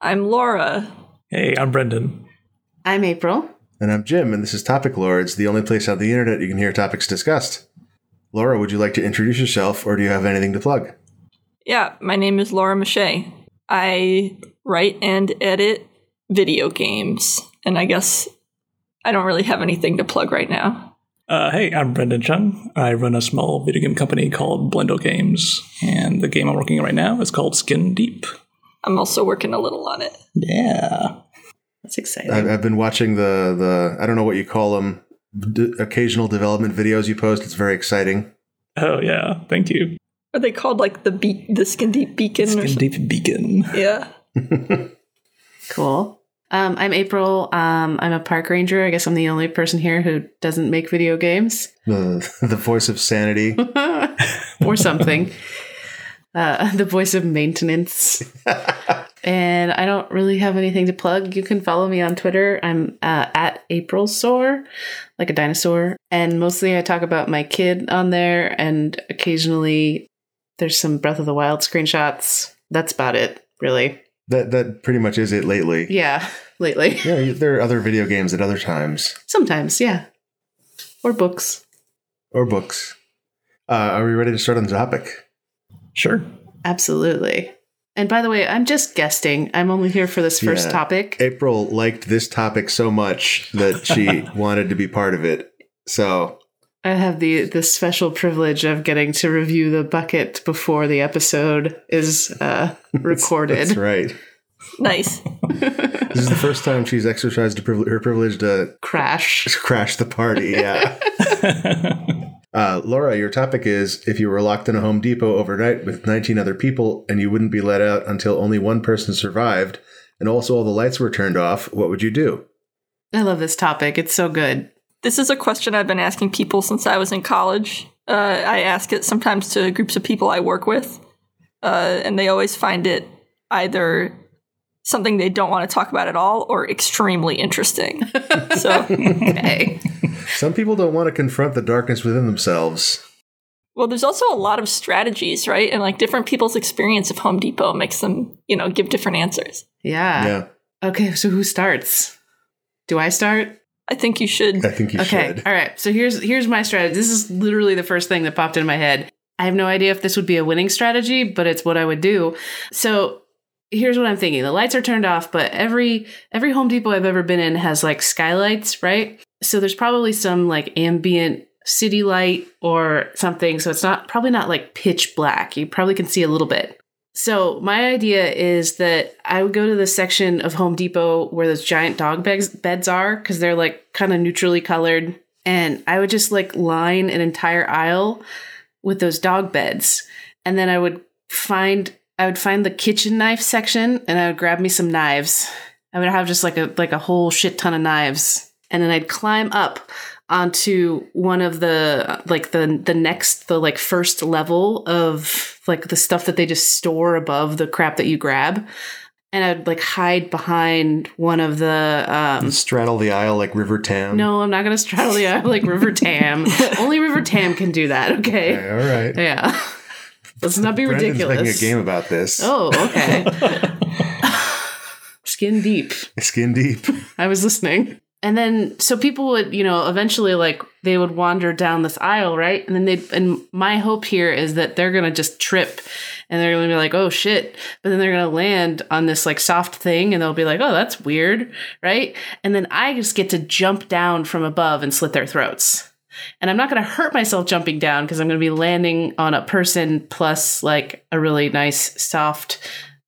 I'm Laura. Hey, I'm Brendan. I'm April. And I'm Jim, and this is Topic Lords, the only place on the internet you can hear topics discussed. Laura, would you like to introduce yourself, or do you have anything to plug? Yeah, my name is Laura Michet. I write and edit video games, and I guess I don't really have anything to plug right now. Uh, hey, I'm Brendan Chung. I run a small video game company called Blendo Games, and the game I'm working on right now is called Skin Deep. I'm also working a little on it. Yeah. That's exciting. I've, I've been watching the the I don't know what you call them, d- occasional development videos you post. It's very exciting. Oh yeah, thank you. Are they called like the be- the Skin Deep Beacon or Skin something? Deep Beacon. Yeah. cool. Um, I'm April. Um, I'm a park ranger. I guess I'm the only person here who doesn't make video games The the voice of sanity. or something. Uh, the voice of maintenance. and I don't really have anything to plug. You can follow me on Twitter. I'm uh, at April Soar, like a dinosaur. And mostly I talk about my kid on there, and occasionally there's some Breath of the Wild screenshots. That's about it, really. that that pretty much is it lately. Yeah, lately. Yeah, there are other video games at other times Sometimes, yeah. Or books. or books. Uh, are we ready to start on the topic? Sure. Absolutely. And by the way, I'm just guesting. I'm only here for this first Yeah. topic. April liked this topic so much that she wanted to be part of it. So I have the the special privilege of getting to review the bucket before the episode is uh, recorded. that's right. Nice. This is the first time she's exercised her privilege, her privilege to Crash. crash the party. Yeah. Uh, Laura, your topic is if you were locked in a Home Depot overnight with 19 other people and you wouldn't be let out until only one person survived and also all the lights were turned off, what would you do? I love this topic. It's so good. This is a question I've been asking people since I was in college. Uh, I ask it sometimes to groups of people I work with, uh, and they always find it either something they don't want to talk about at all or extremely interesting. so, Okay. Some people don't want to confront the darkness within themselves. well, there's also a lot of strategies, right? And like different people's experience of Home Depot makes them, you know, give different answers. Yeah. yeah, Okay, so who starts? Do I start? I think you should. I think you okay. should. All right. So here's here's my strategy. This is literally the first thing that popped in my head. I have no idea if this would be a winning strategy, but it's what I would do. So here's what I'm thinking. The lights are turned off, but every every Home Depot I've ever been in has like skylights, right? So there's probably some like ambient city light or something. So it's not probably not like pitch black. You probably can see a little bit. So my idea is that I would go to the section of Home Depot where those giant dog beds beds are because they're like kind of neutrally colored, and I would just like line an entire aisle with those dog beds, and then I would find I would find the kitchen knife section, and I would grab me some knives. I would have just like a like a whole shit ton of knives, and then I'd climb up onto one of the like the the next the like first level of like the stuff that they just store above the crap that you grab and i'd like hide behind one of the um Straddle the aisle like River Tam. no i'm not gonna straddle the aisle like river tam only river tam can do that okay Okay, all right. yeah let's not be Brendan's ridiculous making a game about this. oh okay skin deep Skin deep. I was listening. And then so people would, you know, eventually like they would wander down this aisle, right? And then they and my hope here is that they're gonna just trip and they're gonna be like, oh shit. But then they're gonna land on this like soft thing and they'll be like, oh, that's weird, right? And then I just get to jump down from above and slit their throats. And I'm not gonna hurt myself jumping down because I'm gonna be landing on a person plus like a really nice soft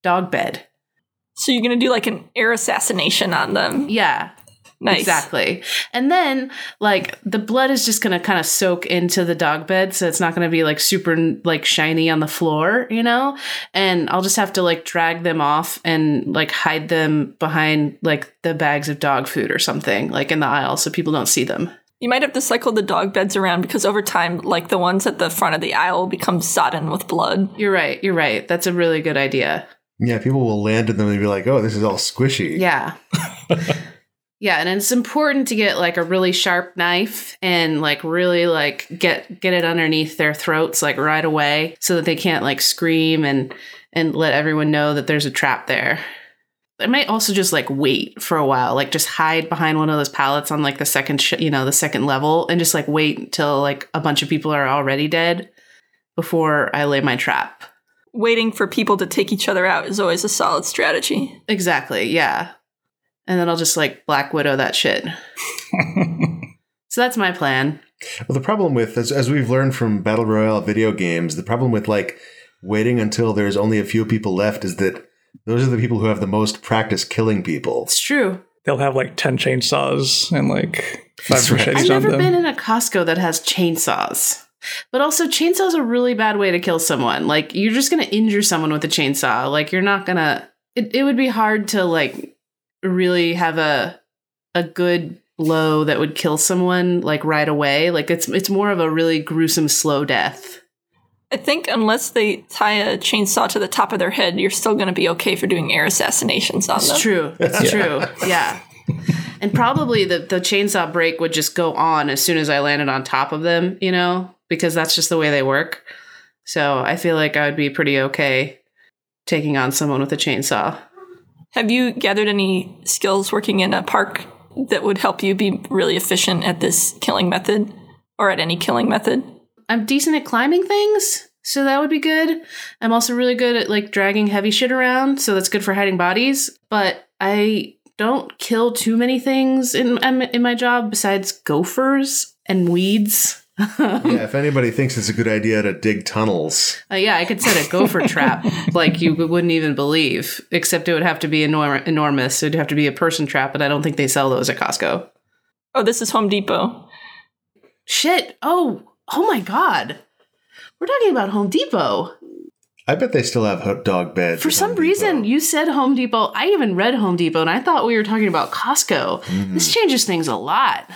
dog bed. So you're going to do like an air assassination on them. Yeah, Nice. Exactly. And then like the blood is just going to kind of soak into the dog bed so it's not going to be like super like shiny on the floor, you know? And I'll just have to like drag them off and like hide them behind like the bags of dog food or something like in the aisle so people don't see them. You might have to cycle the dog beds around because over time, like the ones at the front of the aisle become sodden with blood. You're right. You're right. That's a really good idea. Yeah, people will land in them and be like, "Oh, this is all squishy." Yeah. yeah, and it's important to get like a really sharp knife and like really like get get it underneath their throats like right away so that they can't like scream and and let everyone know that there's a trap there. I might also just like wait for a while, like just hide behind one of those pallets on like the second, sh- you know, the second level, and just like wait until like a bunch of people are already dead before I lay my trap. Waiting for people to take each other out is always a solid strategy. Exactly, yeah. And then I'll just like Black Widow that shit. so that's my plan. Well, the problem with, as, as we've learned from Battle Royale video games, the problem with like waiting until there's only a few people left is that those are the people who have the most practice killing people. It's true. They'll have like 10 chainsaws and like five That's right. machetes I've on never them. been in a Costco that has chainsaws. But also, chainsaws a really bad way to kill someone. Like, you're just going to injure someone with a chainsaw. Like, you're not going to. It, it would be hard to, like, really have a a good blow that would kill someone, like, right away. Like, it's, it's more of a really gruesome, slow death. I think unless they tie a chainsaw to the top of their head, you're still going to be okay for doing air assassinations on them. It's true. It's true. Yeah. And probably the, the chainsaw break would just go on as soon as I landed on top of them, you know, because that's just the way they work. So I feel like I would be pretty okay taking on someone with a chainsaw. Have you gathered any skills working in a park that would help you be really efficient at this killing method or at any killing method? I'm decent at climbing things, so that would be good. I'm also really good at like dragging heavy shit around, so that's good for hiding bodies. But I don't kill too many things in in my job besides gophers and weeds. yeah, if anybody thinks it's a good idea to dig tunnels, Uh, yeah, I could set a gopher trap like you wouldn't even believe, except it would have to be enor- enormous. It'd have to be a person trap, and I don't think they sell those at Costco. Oh, this is Home Depot. Shit. Oh, oh my God. We're talking about Home Depot. I bet they still have hot dog beds. For some Home reason, Depot. you said Home Depot. I even read Home Depot, and I thought we were talking about Costco. Mm-hmm. This changes things a lot.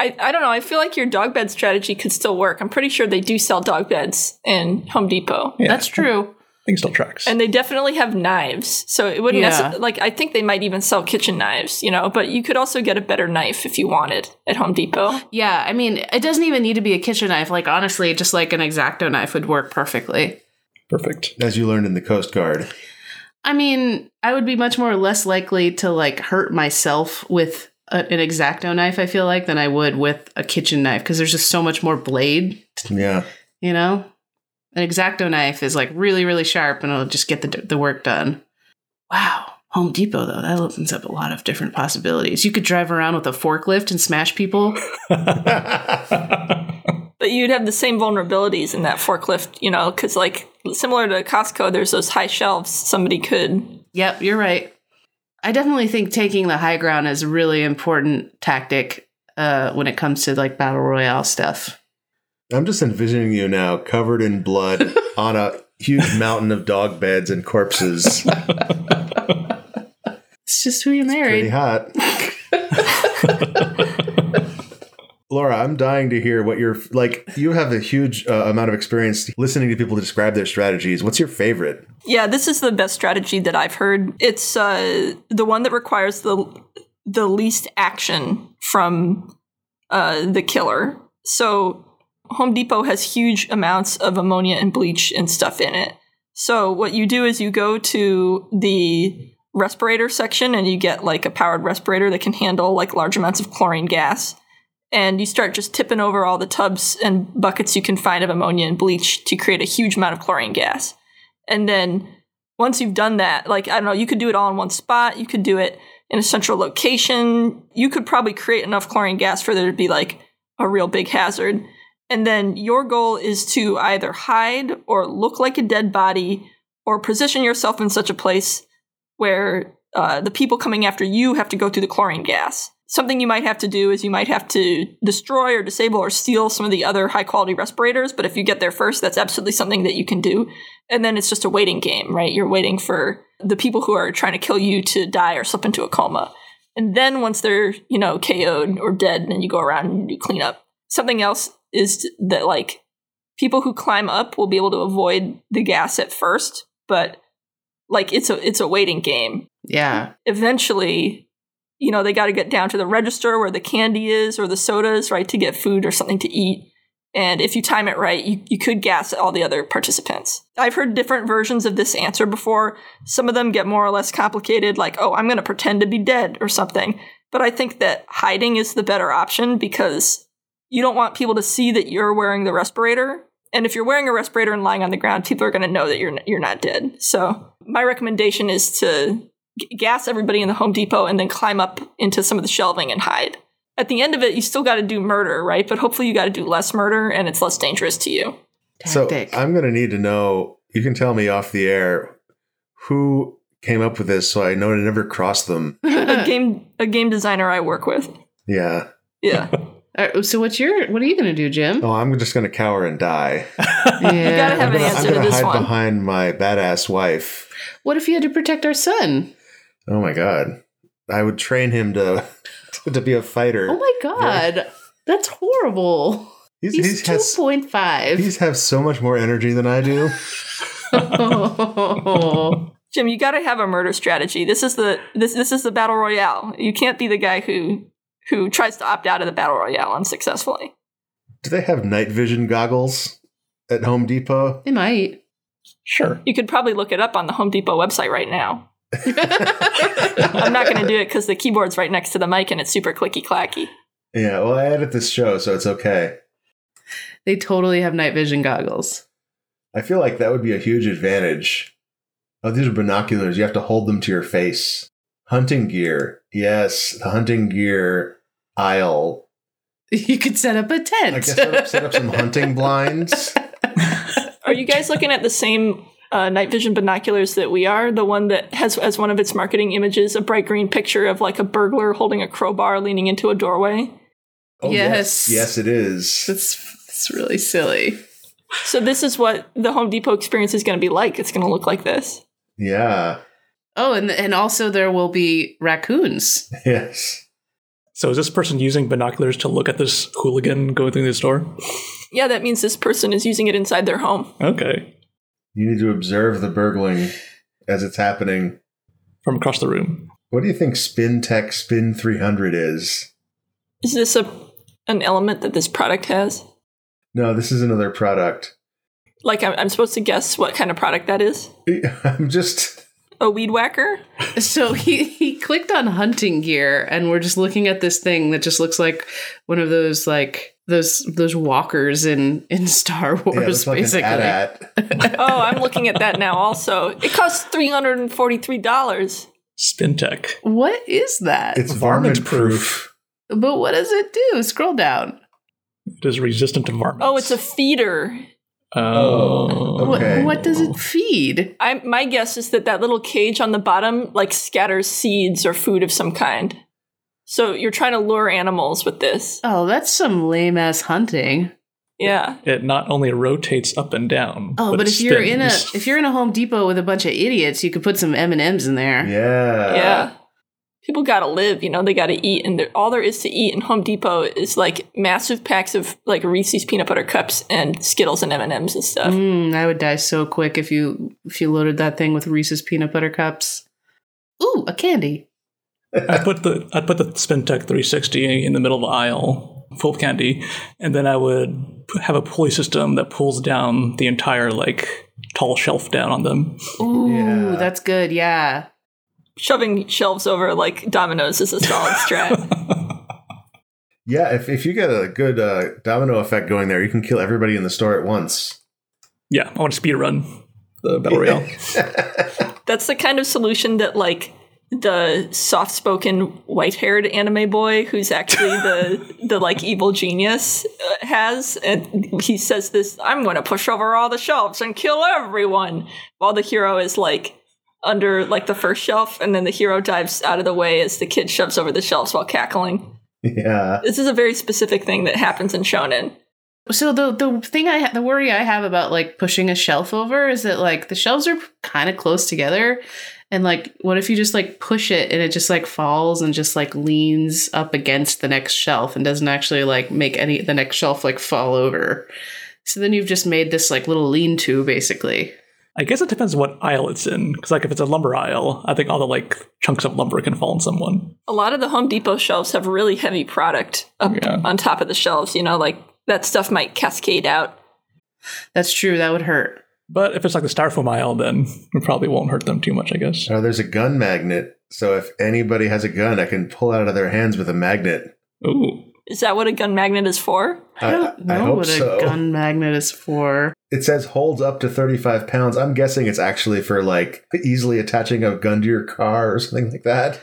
I, I don't know. I feel like your dog bed strategy could still work. I'm pretty sure they do sell dog beds in Home Depot. Yeah, That's true. Thing still tracks. And they definitely have knives. So it wouldn't Yeah. necessarily, like, I think they might even sell kitchen knives, you know, but you could also get a better knife if you wanted at Home Depot. Yeah, I mean, it doesn't even need to be a kitchen knife. Like, honestly, just like an X-Acto knife would work perfectly. Perfect. as you learned in the Coast Guard. I mean, I would be much more less likely to like hurt myself with a, an X-Acto knife. I feel like than I would with a kitchen knife because there's just so much more blade. Yeah. You know, an X-Acto knife is like really, really sharp and it'll just get the the work done. Wow, Home Depot though that opens up a lot of different possibilities. You could drive around with a forklift and smash people. But you'd have the same vulnerabilities in that forklift, you know, because, like, similar to Costco, there's those high shelves. Somebody could. Yep, you're right. I definitely think taking the high ground is a really important tactic uh, when it comes to like battle royale stuff. I'm just envisioning you now covered in blood on a huge mountain of dog beds and corpses. It's just who you marry. Pretty hot. Laura, I'm dying to hear what your like. You have a huge uh, amount of experience listening to people describe their strategies. What's your favorite? Yeah, this is the best strategy that I've heard. It's uh, the one that requires the the least action from uh, the killer. So Home Depot has huge amounts of ammonia and bleach and stuff in it. So what you do is you go to the respirator section and you get like a powered respirator that can handle like large amounts of chlorine gas. And you start just tipping over all the tubs and buckets you can find of ammonia and bleach to create a huge amount of chlorine gas. And then once you've done that, like, I don't know, you could do it all in one spot. You could do it in a central location. You could probably create enough chlorine gas for there to be like a real big hazard. And then your goal is to either hide or look like a dead body or position yourself in such a place where uh, the people coming after you have to go through the chlorine gas. Something you might have to do is you might have to destroy or disable or steal some of the other high quality respirators. But if you get there first, that's absolutely something that you can do. And then it's just a waiting game, right? You're waiting for the people who are trying to kill you to die or slip into a coma. And then once they're, you know, KO'd or dead, then you go around and you clean up. Something else is that like people who climb up will be able to avoid the gas at first, but like it's a it's a waiting game. Yeah. Eventually, you know, they got to get down to the register where the candy is or the sodas, right, to get food or something to eat. And if you time it right, you, you could gas all the other participants. I've heard different versions of this answer before. Some of them get more or less complicated, like, oh, I'm going to pretend to be dead or something. But I think that hiding is the better option because you don't want people to see that you're wearing the respirator. And if you're wearing a respirator and lying on the ground, people are going to know that you're you're not dead. So my recommendation is to g- gas everybody in the Home Depot and then climb up into some of the shelving and hide. At the end of it, you still got to do murder, right? But hopefully, you got to do less murder and it's less dangerous to you. Tactic. So I'm going to need to know. You can tell me off the air who came up with this, so I know to never cross them. A game a game designer I work with. Yeah. Yeah, All right, so what's your what are you gonna do, Jim? Oh, I'm just going to cower and die. yeah. you gotta have I'm an gonna, I'm answer to gonna this hide one. behind my badass wife. What if you had to protect our son? Oh my god. I would train him to to be a fighter. Oh my god, that's horrible. he's He's he's two has point five. he's has so much more energy than I do. Jim, you got to have a murder strategy. This is the this this is the battle royale. You can't be the guy who who tries to opt out of the battle royale unsuccessfully. Do they have night vision goggles at Home Depot? They might. Sure. You could probably look it up on the Home Depot website right now. I'm not going to do it because the keyboard's right next to the mic and it's super clicky clacky. Yeah, well, I edit this show, so it's okay. They totally have night vision goggles. I feel like that would be a huge advantage. Oh, these are binoculars. You have to hold them to your face. Hunting gear. Yes, the hunting gear aisle. You could set up a tent. I guess set up, set up some hunting blinds. Are you guys looking at the same uh, night vision binoculars that we are? The one that has as one of its marketing images a bright green picture of like a burglar holding a crowbar leaning into a doorway. Oh, Yes. yes. Yes, it is. That's that's really silly. So this is what the Home Depot experience is going to be like. It's going to look like this. Yeah. Oh, and and also there will be raccoons. Yes. So is this person using binoculars to look at this hooligan going through the store? Yeah, that means this person is using it inside their home. Okay. You need to observe the burgling as it's happening. From across the room. What do you think Spin Tech Spin 300 is? Is this a an element that this product has? No, this is another product. Like I'm, I'm supposed to guess what kind of product that is? I'm just. A weed whacker? So he he clicked on hunting gear, and we're just looking at this thing that just looks like one of those like those those walkers in in Star Wars, looks like an basically. AT-AT. Oh, I'm looking at that now. Also, it costs three hundred and forty three dollars. Spintech. What is that? It's Varmint varmint proof. but what does it do? Scroll down. It is resistant to varmints. Oh, it's a feeder. Oh. Okay. What, what does it feed? I my guess is that that little cage on the bottom like scatters seeds or food of some kind. So you're trying to lure animals with this. Oh, that's some lame ass hunting. Yeah. It not only rotates up and down. Oh, but, it if you're in a if you're in a Home Depot with a bunch of idiots, you could put some M and M's in there. Yeah. yeah. People got to live, you know, they got to eat. And all there is to eat in Home Depot is like massive packs of like Reese's peanut butter cups and Skittles and M&Ms and stuff. Mm, I would die so quick if you if you loaded that thing with Reese's peanut butter cups. Ooh, a candy. I put the I put the Spintech 360 in the middle of the aisle, full of candy, and then I would have a pulley system that pulls down the entire like tall shelf down on them. Ooh, Yeah. that's good. Yeah. Shoving shelves over like dominoes is a solid strat. Yeah, if, if you get a good uh, domino effect going there, you can kill everybody in the store at once. Yeah, I want to speed run the battle royale. That's the kind of solution that like the soft-spoken white-haired anime boy who's actually the the like evil genius uh, has and he says this i'm going to push over all the shelves and kill everyone while the hero is like under like the first shelf and then the hero dives out of the way as the kid shoves over the shelves while cackling yeah. this is a very specific thing that happens in shonen So the the thing I ha- the worry I have about like pushing a shelf over is that like the shelves are kind of close together, and like what if you just like push it and it just like falls and just like leans up against the next shelf and doesn't actually like make any the next shelf like fall over. So then you've just made this like little lean to basically. I guess it depends what aisle it's in. Because like if it's a lumber aisle, I think all the like chunks of lumber can fall on someone. a lot of the home depot shelves have really heavy product up Yeah. on top of the shelves you know like that stuff might cascade out. That's true. That would hurt. But if it's like the styrofoam aisle, then it probably won't hurt them too much, I guess. Oh, there's a gun magnet. So if anybody has a gun, I can pull it out of their hands with a magnet. Ooh. Is that what a gun magnet is for? I don't I know hope what a so. gun magnet is for. It says holds up to 35 pounds. I'm guessing it's actually for like easily attaching a gun to your car or something like that.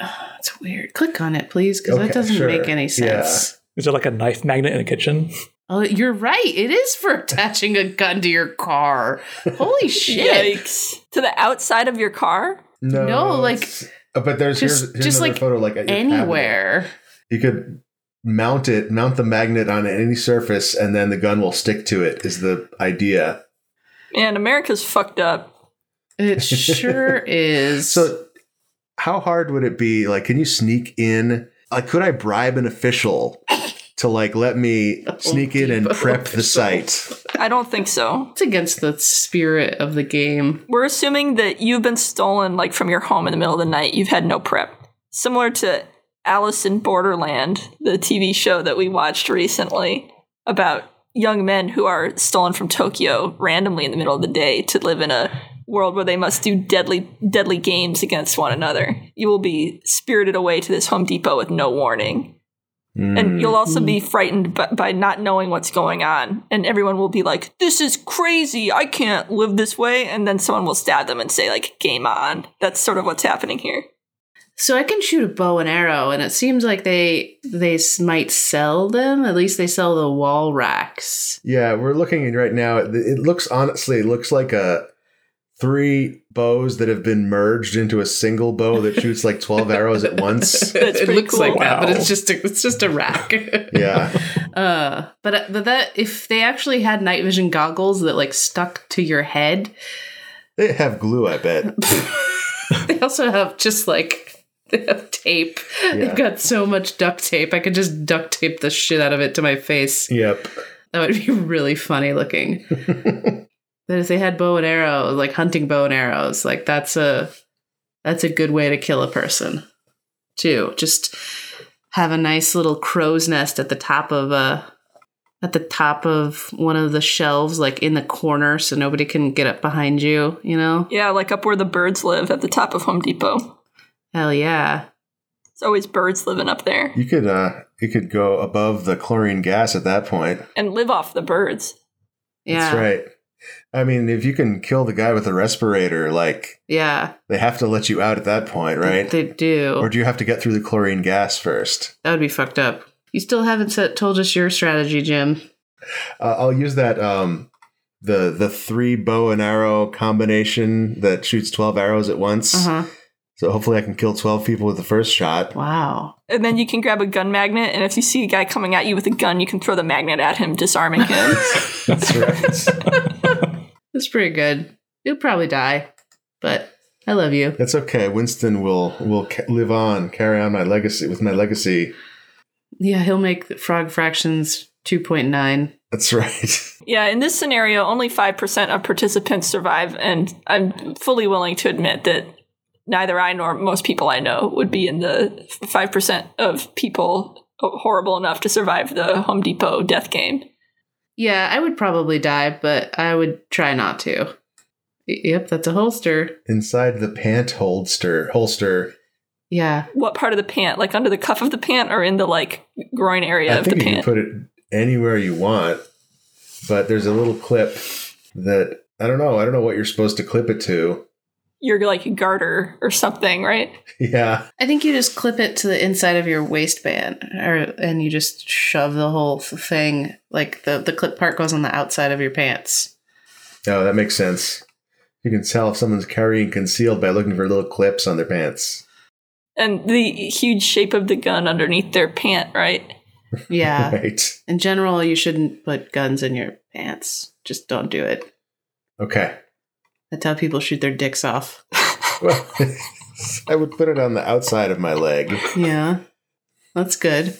It's weird. Click on it, please, because Okay, that doesn't sure. make any sense. Is it like a knife magnet in a kitchen? Oh, you're right. It is for attaching a gun to your car. Holy shit. Yikes. To the outside of your car? No, No, like, uh, but there's just- here's, here's just, another like, photo like at your cabinet. Anywhere. You could mount it, mount the magnet on any surface, and then the gun will stick to it. Is the idea? Man, America's fucked up. It sure is. So, how hard would it be? Like, can you sneak in? Like, could I bribe an official to like let me sneak in and prep the site? I don't think so. it's against the spirit of the game. We're assuming that you've been stolen like from your home in the middle of the night. You've had no prep. Similar to Alice in Borderland, the TV show that we watched recently about young men who are stolen from Tokyo randomly in the middle of the day to live in a world where they must do deadly deadly games against one another. You will be spirited away to this Home Depot with no warning. Mm. And you'll also be frightened by, by not knowing what's going on. And everyone will be like, this is crazy. I can't live this way. And then someone will stab them and say, like, game on. That's sort of what's happening here. So I can shoot a bow and arrow, and it seems like they they might sell them. At least they sell the wall racks. Yeah, we're looking right now. It it looks honestly, it looks like a three bows that have been merged into a single bow that shoots like twelve arrows at once. That's it looks cool. like that, but it's just a, it's just a rack. Yeah, Uh, but but that if they actually had night vision goggles that like stuck to your head, they have glue. I bet. they also have just like they have tape. Yeah. They've got so much duct tape. I could just duct tape the shit out of it to my face. Yep. That would be really funny looking. But if they had bow and arrow, like hunting bow and arrows, like that's a that's a good way to kill a person. Too. Just have a nice little crow's nest at the top of a at the top of one of the shelves, like in the corner, so nobody can get up behind you, you know? Yeah, like up where the birds live at the top of Home Depot. Hell yeah. It's always birds living up there You could uh you could go above the chlorine gas at that point. and live off the birds. Yeah. That's right. I mean, if you can kill the guy with the respirator, like Yeah. they have to let you out at that point, right? They do. Or do you have to get through the chlorine gas first? that would be fucked up. You still haven't said, told us your strategy, Jim. Uh, I'll use that um the the three bow and arrow combination that shoots 12 arrows at once. Uh huh. So hopefully I can kill 12 people with the first shot. Wow. And then you can grab a gun magnet, and if you see a guy coming at you with a gun, you can throw the magnet at him, disarming him. That's right. That's pretty good. You'll probably die, but I love you. That's okay. Winston will will ca- live on, carry on my legacy with my legacy. Yeah, he'll make the Frog Fractions 2.9. That's right. Yeah, in this scenario, only 5% of participants survive, and I'm fully willing to admit that neither I nor most people I know would be in the 5% of people horrible enough to survive the Home Depot death game. Yeah, I would probably die, but I would try not to. Yep, that's a holster. Inside the pant holster, holster. Yeah. What part of the pant? Like under the cuff of the pant or in the like groin area I of the think you can pant? put it anywhere you want, but there's a little clip that I don't know. I don't know what you're supposed to clip it to. Your like a garter or something, right? Yeah. I think you just clip it to the inside of your waistband, or and you just shove the whole thing. Like the the clip part goes on the outside of your pants. Oh, that makes sense. You can tell if someone's carrying concealed by looking for little clips on their pants. And the huge shape of the gun underneath their pant, right? Yeah. Right. In general, you shouldn't put guns in your pants. Just don't do it. Okay. That's how people shoot their dicks off. Well, I would put it on the outside of my leg. Yeah. That's good.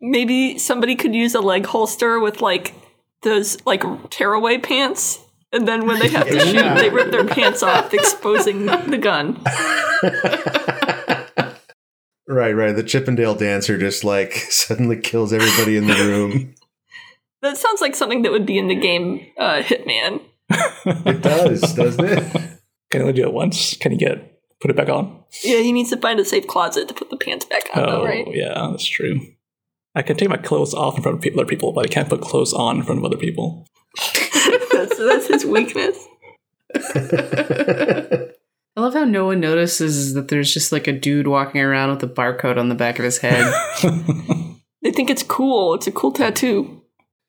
Maybe somebody could use a leg holster with like those like tearaway pants. And then when they have to Yeah. shoot, they rip their pants off, exposing the gun. Right, right. The Chippendale dancer just like suddenly kills everybody in the room. That sounds like something that would be in the game uh, Hitman. It does, doesn't it? Can he only do it once? Can you get put it back on? Yeah, he needs to find a safe closet to put the pants back on, though, Oh, right? yeah, that's true. I can take my clothes off in front of other people, but I can't put clothes on in front of other people. that's, that's his weakness. I love how no one notices that there's just like a dude walking around with a barcode on the back of his head. They think it's cool. It's a cool tattoo.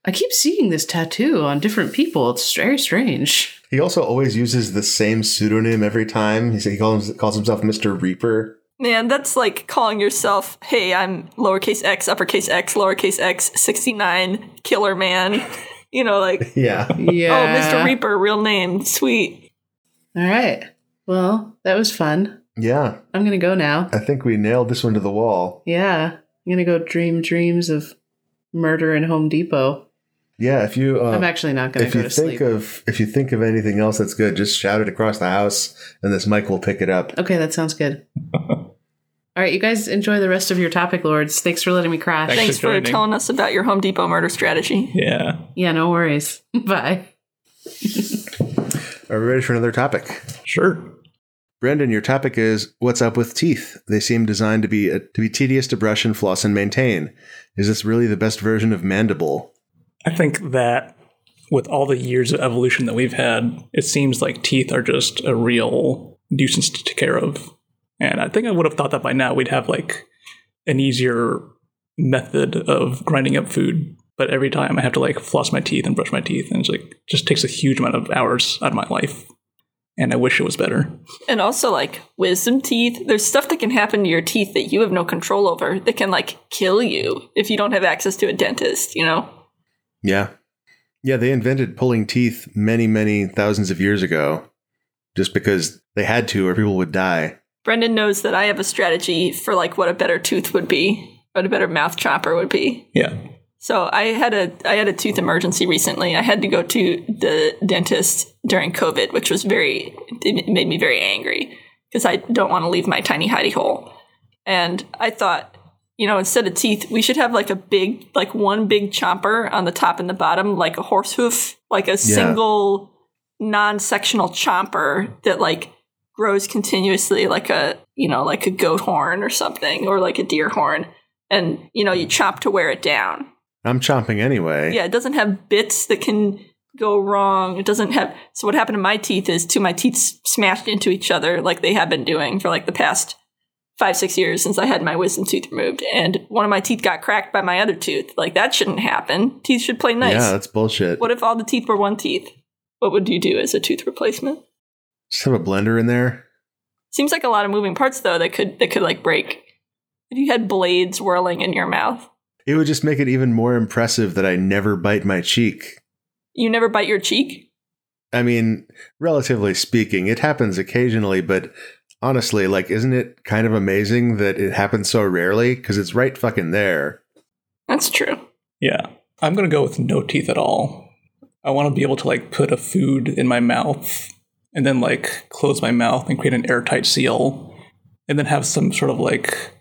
I keep seeing this tattoo on different people. It's very strange. he also always uses the same pseudonym every time. He, he calls, calls himself Mr. Reaper. Man, that's like calling yourself, hey, I'm lowercase x, uppercase x, lowercase x, 69, killer man. You know, like, Yeah. Yeah. oh, Mr. Reaper, real name, sweet. All right. Well, that was fun. Yeah. I'm going to go now. I think we nailed this one to the wall. Yeah. I'm going to go dream dreams of murder in Home Depot. Yeah, if you uh, I'm actually not going if to If you think sleep. of if you think of anything else that's good, just shout it across the house, and this mic will pick it up. okay, that sounds good. All right, you guys enjoy the rest of your topic, lords. Thanks for letting me crash. Thanks. Thanks for for telling us about your Home Depot murder strategy. Yeah, Yeah, no worries. Bye. Are we ready for another topic? sure. Brendan, your topic is what's up with teeth? They seem designed to be uh, to be tedious to brush and floss and maintain. Is this really the best version of mandible? I think that with all the years of evolution that we've had, it seems like teeth are just a real nuisance to take care of. And I think I would have thought that by now we'd have like an easier method of grinding up food. But every time I have to like floss my teeth and brush my teeth, and it's like just takes a huge amount of hours out of my life. And I wish it was better. And also, like, wisdom teeth. There's stuff that can happen to your teeth that you have no control over that can, like, kill you if you don't have access to a dentist, you know? Yeah, yeah. They invented pulling teeth many, many thousands of years ago, just because they had to, or people would die. Brendan knows that I have a strategy for, like, what a better tooth would be, what a better mouth chopper would be. Yeah. So I had a I had a tooth emergency recently. I had to go to the dentist during COVID, which was very it made me very angry because I don't want to leave my tiny hidey hole. And I thought, you know, instead of teeth, we should have like a big like one big chomper on the top and the bottom, like a horse hoof, like a single non-sectional chomper that like grows continuously like a you know like a goat horn or something or like a deer horn and you know you chop to wear it down I'm chomping anyway. yeah, it doesn't have bits that can go wrong. It doesn't have. So what happened to my teeth is two of my teeth smashed into each other like they have been doing for like the past five six years since I had my wisdom tooth removed, and one of my teeth got cracked by my other tooth. Like that shouldn't happen. Teeth should play nice. Yeah, that's bullshit. what if all the teeth were one teeth? What would you do as a tooth replacement? Just have a blender in there. Seems like a lot of moving parts though that could that could like break. If you had blades whirling in your mouth, It would just make it even more impressive that I never bite my cheek. you never bite your cheek. I mean, relatively speaking, it happens occasionally, but honestly, like, isn't it kind of amazing that it happens so rarely? Because it's right fucking there. That's true. Yeah. I'm going to go with no teeth at all. I want to be able to like put a food in my mouth and then like close my mouth and create an airtight seal and then have some sort of like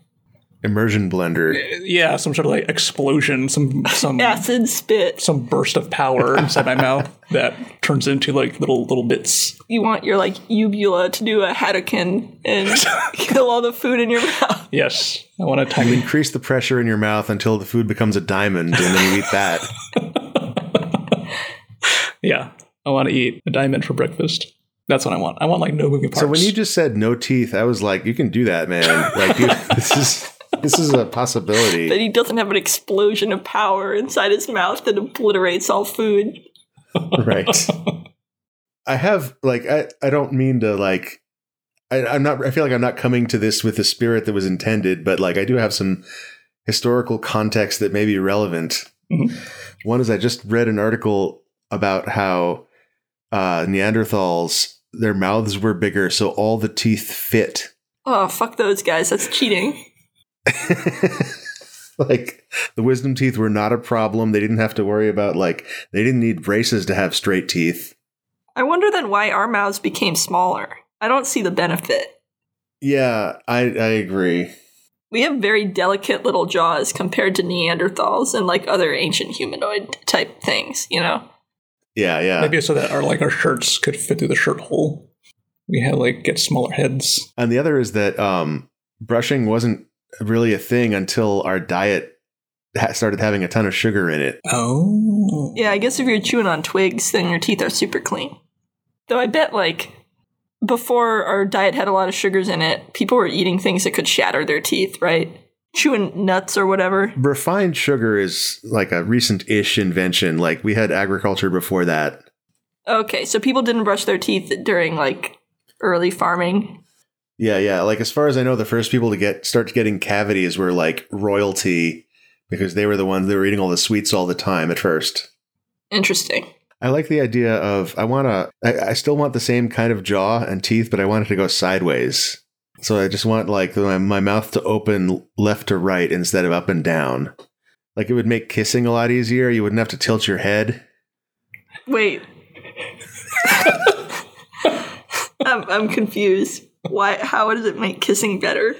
Immersion blender. yeah, some sort of like explosion, some some Acid spit. some burst of power inside my mouth that turns into like little little bits. you want your like uvula to do a Hadouken and kill all the food in your mouth. Yes, I want to tiny Increase the pressure in your mouth until the food becomes a diamond, and then you eat that. yeah. I want to eat a diamond for breakfast. That's what I want. I want like no moving parts. So when you just said no teeth, I was like, you can do that, man. Like, you, this is this is a possibility. That he doesn't have an explosion of power inside his mouth that obliterates all food. right i have like i i don't mean to like I, i'm not i feel like i'm not coming to this with the spirit that was intended but like i do have some historical context that may be relevant Mhm. one is i just read an article about how uh neanderthals their mouths were bigger so all the teeth fit Oh, fuck those guys. That's cheating. like the wisdom teeth were not a problem they didn't have to worry about like they didn't need braces to have straight teeth I wonder then why our mouths became smaller. I don't see the benefit. Yeah, I I agree. We have very delicate little jaws compared to Neanderthals and like other ancient humanoid type things, you know? Yeah, yeah. Maybe so that our like our shirts could fit through the shirt hole. We had like get smaller heads. And the other is that um, brushing wasn't really a thing until our diet ha- started having a ton of sugar in it. Oh. Yeah, I guess if you're chewing on twigs, then your teeth are super clean. Though I bet, like, before our diet had a lot of sugars in it, people were eating things that could shatter their teeth, right? Chewing nuts or whatever. Refined sugar is like a recent ish invention. Like we had agriculture before that. Okay, so people didn't brush their teeth during, like, early farming. Yeah, yeah. Like as far as I know, the first people to get start getting cavities were like royalty because they were the ones that were eating all the sweets all the time at first. Interesting. I like the idea of I want to. I, I still want the same kind of jaw and teeth, but I want it to go sideways. So I just want like my, my mouth to open left to right instead of up and down. Like it would make kissing a lot easier. You wouldn't have to tilt your head. Wait. I'm, I'm confused. Why? How does it make kissing better?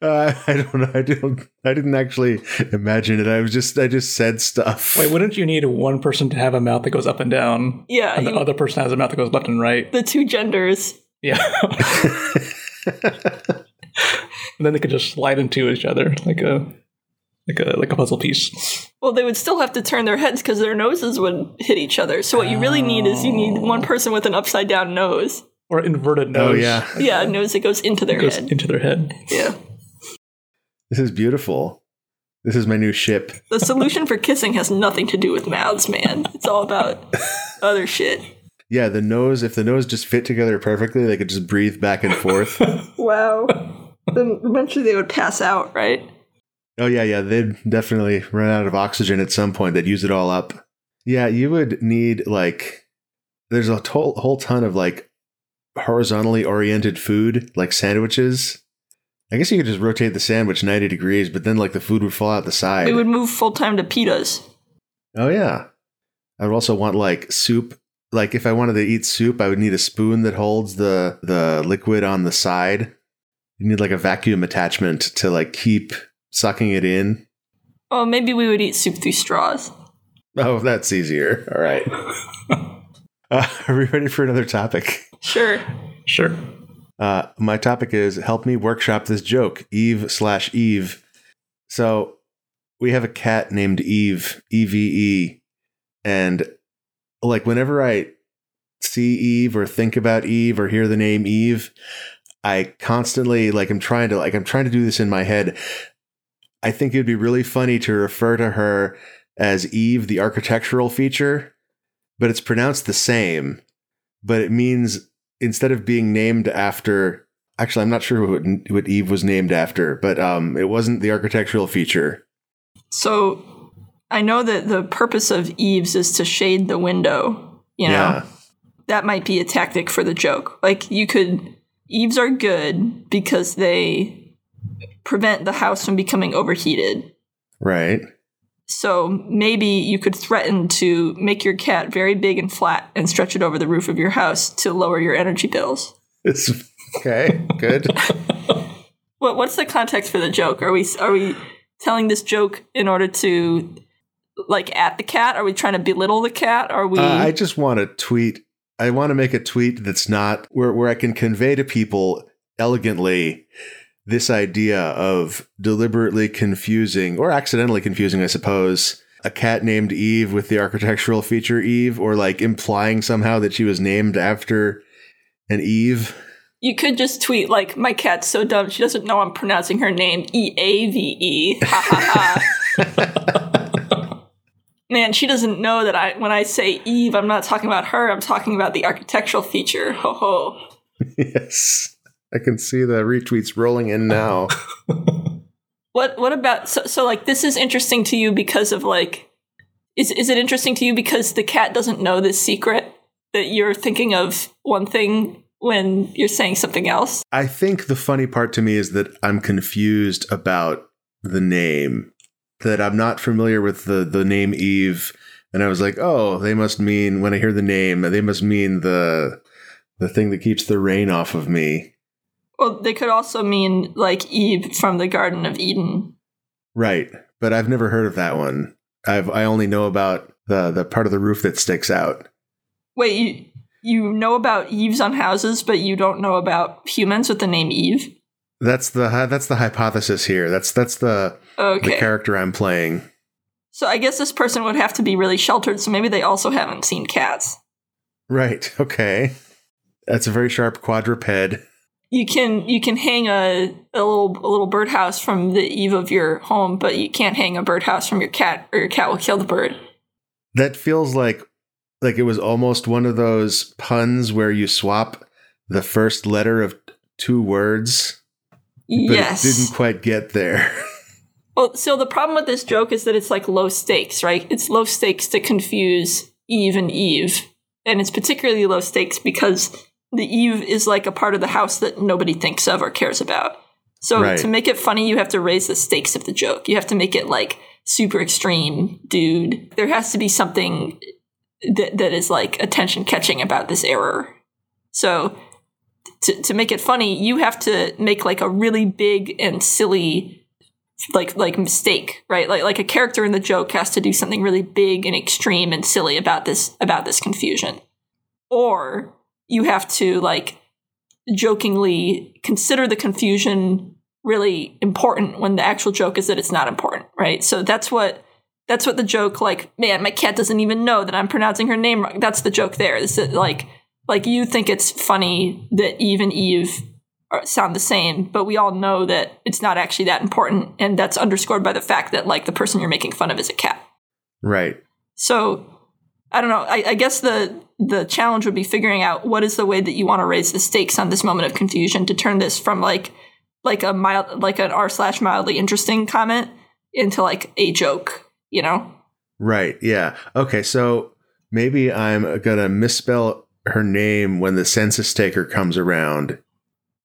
Uh, I don't know. I don't. I didn't actually imagine it. I was just. I just said stuff. Wait, wouldn't you need one person to have a mouth that goes up and down? Yeah, And the you- other person has a mouth that goes left and right. the two genders. Yeah. and then they could just slide into each other like a like a like a puzzle piece. Well, they would still have to turn their heads because their noses would hit each other. So what you really need is you need one person with an upside down nose. Or inverted oh nose. yeah, Yeah, a nose that goes into their Goes head. into their head. Yeah. this is beautiful. This is my new ship. The solution for kissing has nothing to do with mouths, man. It's all about other shit. Yeah, the nose. If the nose just fit together perfectly, they could just breathe back and forth. Wow. Then eventually they would pass out, right? Oh yeah, yeah. They'd definitely run out of oxygen at some point. They'd use it all up. Yeah, you would need like there's a whole whole ton of like horizontally oriented food, like sandwiches. I guess you could just rotate the sandwich 90 degrees, but then like the food would fall out the side. We would move full time to pitas. oh yeah. I would also want like soup. Like if I wanted to eat soup, I would need a spoon that holds the the liquid on the side. You need like a vacuum attachment to like keep sucking it in. Oh, maybe we would eat soup through straws. Oh, that's easier. All right. uh, are we ready for another topic? Sure. Sure. Uh, my topic is help me workshop this joke, Eve slash Eve. So we have a cat named Eve, E V E, and like whenever I see Eve or think about Eve or hear the name Eve, I constantly like I'm trying to like I'm trying to do this in my head. I think it'd be really funny to refer to her as Eve, the architectural feature, but it's pronounced the same. But it means instead of being named after, actually, I'm not sure what, what Eve was named after, but um, it wasn't the architectural feature. So I know that the purpose of eaves is to shade the window, you know? Yeah, that might be a tactic for the joke. Like you could eaves are good because they prevent the house from becoming overheated. right. So maybe you could threaten to make your cat very big and flat and stretch it over the roof of your house to lower your energy bills. It's okay. Good. What what's the context for the joke? Are we are we telling this joke in order to like at the cat? Are we trying to belittle the cat? Are we Uh, I just want to tweet. I want to make a tweet that's not where where I can convey to people elegantly this idea of deliberately confusing or accidentally confusing, I suppose, a cat named Eve with the architectural feature Eve, or like implying somehow that she was named after an Eve. You could just tweet like, "My cat's so dumb she doesn't know I'm pronouncing her name E A V E." Ha ha ha. Man, she doesn't know that I when I say Eve, I'm not talking about her. I'm talking about the architectural feature. Ho ho. yes. I can see the retweets rolling in now. What what about so so like this is interesting to you because of like is is it interesting to you because the cat doesn't know this secret that you're thinking of one thing when you're saying something else? I think the funny part to me is that I'm confused about the name. That I'm not familiar with the the name Eve, and I was like, oh, they must mean when I hear the name, they must mean the the thing that keeps the rain off of me. Well, they could also mean like Eve from the Garden of Eden. Right, but I've never heard of that one. I've I only know about the the part of the roof that sticks out. Wait, you you know about Eves on houses, but you don't know about humans with the name Eve? That's the that's the hypothesis here. That's that's the Okay. the character I'm playing. So I guess this person would have to be really sheltered, so maybe they also haven't seen cats. Right. Okay. That's a very sharp quadruped. You can you can hang a, a little a little birdhouse from the eave of your home, but you can't hang a birdhouse from your cat, or your cat will kill the bird. That feels like like it was almost one of those puns where you swap the first letter of two words, but yes. it didn't quite get there. Well, so the problem with this joke is that it's like low stakes, right? It's low stakes to confuse Eve and Eve. And it's particularly low stakes because the eave is like a part of the house that nobody thinks of or cares about. So Right. to make it funny, you have to raise the stakes of the joke. You have to make it like super extreme, dude. There has to be something that, that is like attention catching about this error. So to, to make it funny, you have to make like a really big and silly like like mistake, right? Like like a character in the joke has to do something really big and extreme and silly about this about this confusion. Or you have to like jokingly consider the confusion really important when the actual joke is that it's not important, right? So that's what that's what the joke like, man, my cat doesn't even know that I'm pronouncing her name wrong. That's the joke there. Is that like like you think it's funny that Eve and Eve are, sound the same, but we all know that it's not actually that important, and that's underscored by the fact that like the person you're making fun of is a cat. right. So I don't know. I, I guess the the challenge would be figuring out what is the way that you want to raise the stakes on this moment of confusion to turn this from like like a mild like an r slash mildly interesting comment into like a joke. You know? Right. Yeah. Okay. So maybe I'm gonna misspell her name when the census taker comes around.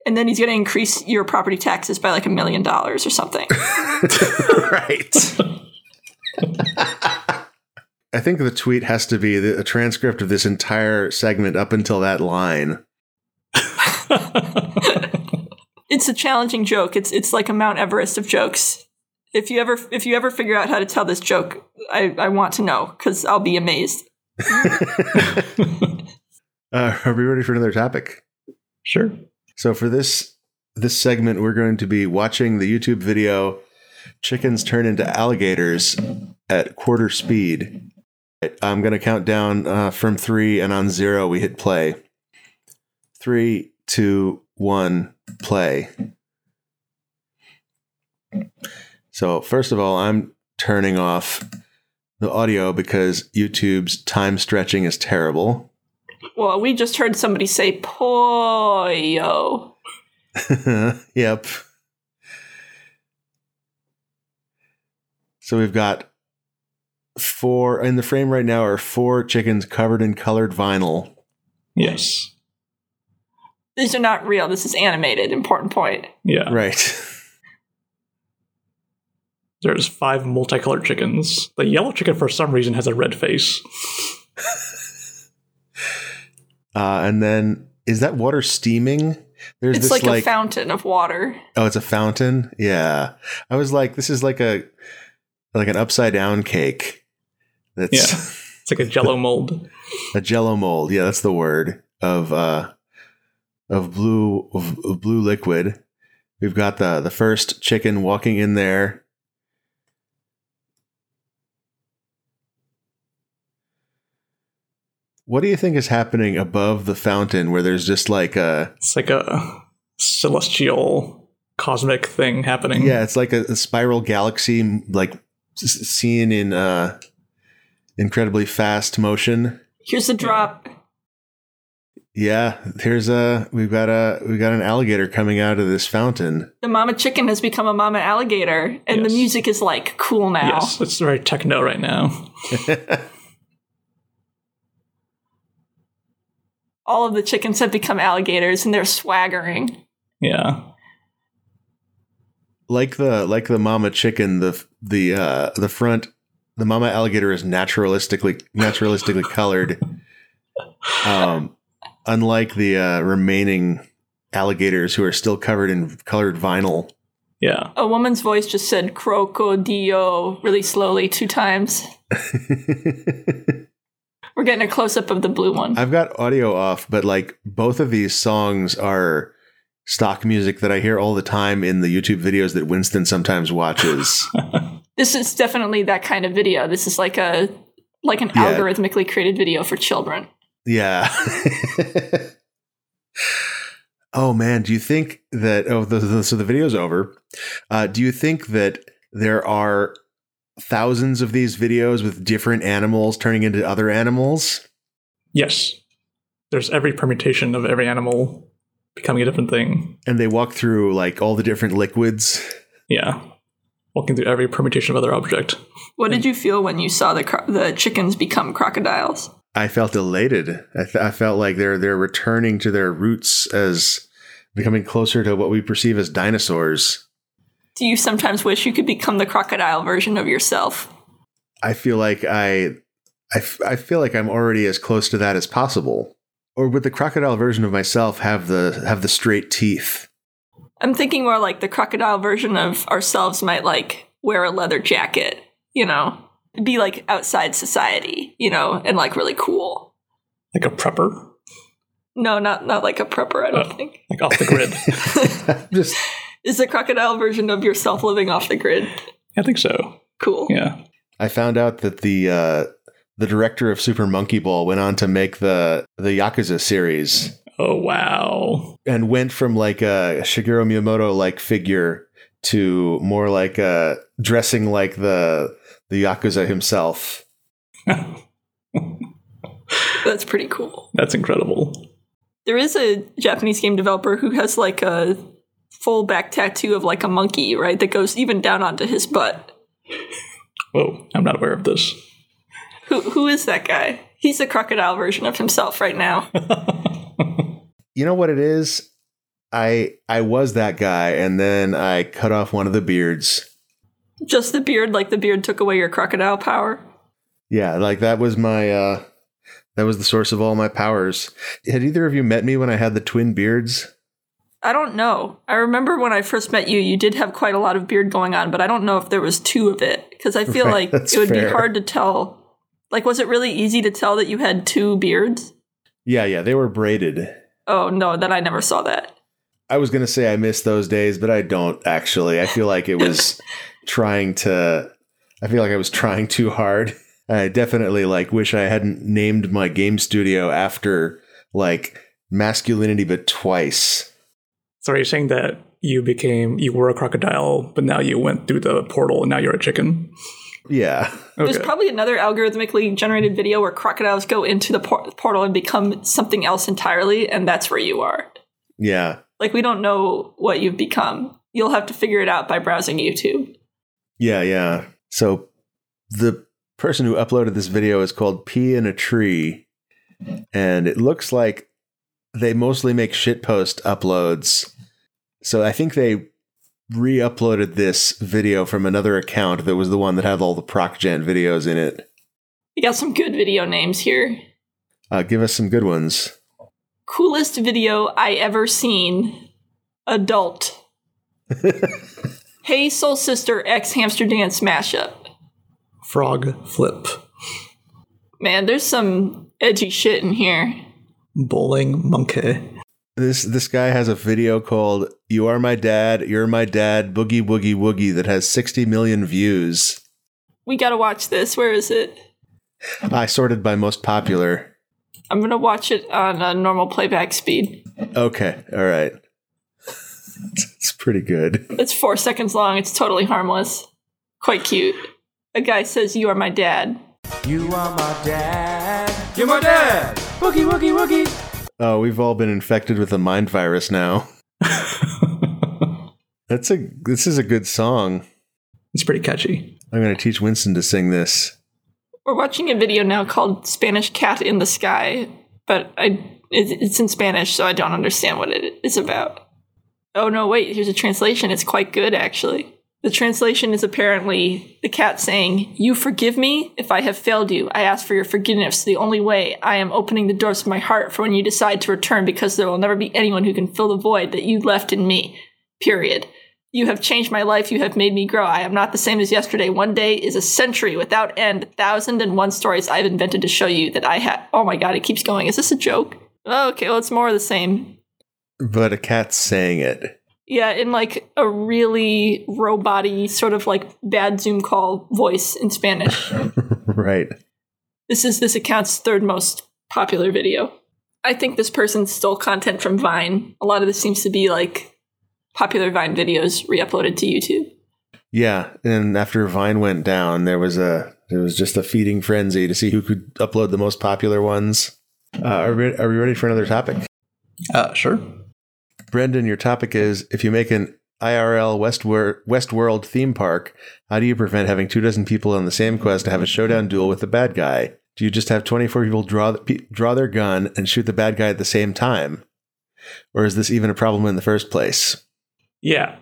And then he's going to increase your property taxes by like a million dollars or something. right. I think the tweet has to be the, a transcript of this entire segment up until that line. it's a challenging joke. It's it's like a Mount Everest of jokes. If you ever if you ever figure out how to tell this joke, I, I want to know because I'll be amazed. Uh, are we ready for another topic? Sure. So for this this segment, we're going to be watching the YouTube video "Chickens Turn into Alligators" at quarter speed. I'm going to count down uh, from three, and on zero we hit play. Three, two, one, play. So first of all, I'm turning off the audio because YouTube's time stretching is terrible. Well, we just heard somebody say "poyo." yep. So we've got four in the frame right now are four chickens covered in colored vinyl. Yes. These are not real. This is animated. Important point. Yeah. Right. There's five multicolored chickens. The yellow chicken, for some reason, has a red face. Uh, and then is that water steaming? There's It's this like, a fountain of water. Oh, it's a fountain? Yeah. I was like, this is like a like an upside down cake. That's Yeah. It's like a jello mold. a jello mold. Yeah, that's the word of uh of blue of, blue liquid. We've got the the first chicken walking in there. What do you think is happening above the fountain where there's just like a It's like a celestial cosmic thing happening. yeah, it's like a, a spiral galaxy like seen in uh incredibly fast motion. Here's the drop. Yeah, here's a we've got a we've got an alligator coming out of this fountain. The mama chicken has become a mama alligator, and the music is like cool now. Yes, it's very techno right now. All of the chickens have become alligators, and they're swaggering. Yeah. Like the like the mama chicken, the the uh the front the mama alligator is naturalistically naturalistically colored. Um unlike the uh remaining alligators who are still covered in colored vinyl. Yeah. A woman's voice just said crocodile really slowly two times. We're getting a close up of the blue one. I've got audio off, but like both of these songs are stock music that I hear all the time in the YouTube videos that Winston sometimes watches. This is definitely that kind of video. This is like a like an Yeah. algorithmically created video for children. yeah. oh man, do you think that oh the, the, so the video's over. Uh, do you think that there are thousands of these videos with different animals turning into other animals? Yes. There's every permutation of every animal becoming a different thing. And they walk through like all the different liquids. Yeah. Walking through every permutation of other object. What did you feel when you saw the cro- the chickens become crocodiles? I felt elated. I, th- I felt like they're they're returning to their roots as becoming closer to what we perceive as dinosaurs. Do you sometimes wish you could become the crocodile version of yourself? I feel like I, I, f- I feel like I'm already as close to that as possible. Or would the crocodile version of myself have the have the straight teeth? I'm thinking more like the crocodile version of ourselves might like wear a leather jacket, you know, be like outside society, you know, and like really cool. Like a prepper. No, not not like a prepper. I don't Oh. think. Like off the grid. Just Is the crocodile version of yourself living off the grid? I think so. Cool. Yeah. I found out that the uh, the director of Super Monkey Ball went on to make the the Yakuza series Oh wow. and went from like a Shigeru Miyamoto like figure to more like a dressing like the the Yakuza himself. That's pretty cool. That's incredible. There is a Japanese game developer who has like a full back tattoo of like a monkey, right? That goes even down onto his butt. Whoa, I'm not aware of this. Who who is that guy? He's the crocodile version of himself right now. You know what it is? I I was that guy and then I cut off one of the beards. Just the beard, like the beard took away your crocodile power. Yeah, like that was my uh that was the source of all my powers. Had either of you met me when I had the twin beards? I don't know. I remember when I first met you, you did have quite a lot of beard going on, but I don't know if there was two of it because I feel Right, like it would fair. be hard to tell. Like, was it really easy to tell that you had two beards? Yeah, yeah, they were braided. Oh no, then I never saw that. I was going to say I miss those days, but I don't actually. I feel like it was trying to I feel like I was trying too hard. I definitely like wish I hadn't named my game studio after like masculinity but twice. So are you saying that you became you were a crocodile, but now you went through the portal and now you're a chicken? Yeah. There's probably another algorithmically generated video where crocodiles go into the por- portal and become something else entirely, and that's where you are. Yeah. Like, we don't know what you've become. You'll have to figure it out by browsing YouTube. Yeah, yeah. So the person who uploaded this video is called Pee in a Tree. And it looks like they mostly make shitpost uploads. So I think they re uploaded this video from another account that was the one that had all the ProcGen videos in it. We got some good video names here. Uh, give us some good ones. Coolest video I ever seen. Adult. hey, Soul Sister X Hamster Dance mashup. Frog flip. Man, there's some edgy shit in here. Bowling monkey. This this guy has a video called "You Are My Dad, You're My Dad, Boogie Woogie Woogie" that has 60 million views. We gotta watch this. Where is it? I sorted by most popular. I'm gonna watch it on a normal playback speed. Okay, all right. it's pretty good. It's four seconds long. It's totally harmless. Quite cute. A guy says, You are my dad. You are my dad. You're my dad. Boogie, woogie, woogie. Oh, we've all been infected with a mind virus now. That's a this is a good song. It's pretty catchy. I'm going to teach Winston to sing this. We're watching a video now called Spanish Cat in the Sky, but I it's in Spanish, so I don't understand what it is about. Oh no, wait, here's a translation. It's quite good, actually. The translation is apparently the cat saying, You forgive me if I have failed you. I ask for your forgiveness. The only way I am opening the doors of my heart for when you decide to return because there will never be anyone who can fill the void that you left in me. Period. You have changed my life. You have made me grow. I am not the same as yesterday. One day is a century without end. A thousand and one stories I've invented to show you that I have. Oh my god, it keeps going. Is this a joke? Oh, okay, well, it's more of the same. But a cat's saying it. Yeah, in like a really robot sort of like bad Zoom call voice in Spanish. right. This is this account's third most popular video. I think this person stole content from Vine. A lot of this seems to be like popular Vine videos re-uploaded to YouTube. Yeah, and after Vine went down, there was a there was just a feeding frenzy to see who could upload the most popular ones. Uh, are, we, are we ready for another topic? Uh, sure. Brendan, your topic is if you make an IRL Westwor- Westworld theme park, how do you prevent having two dozen people on the same quest to have a showdown duel with the bad guy? Do you just have 24 people draw, draw their gun and shoot the bad guy at the same time? Or is this even a problem in the first place? Yeah.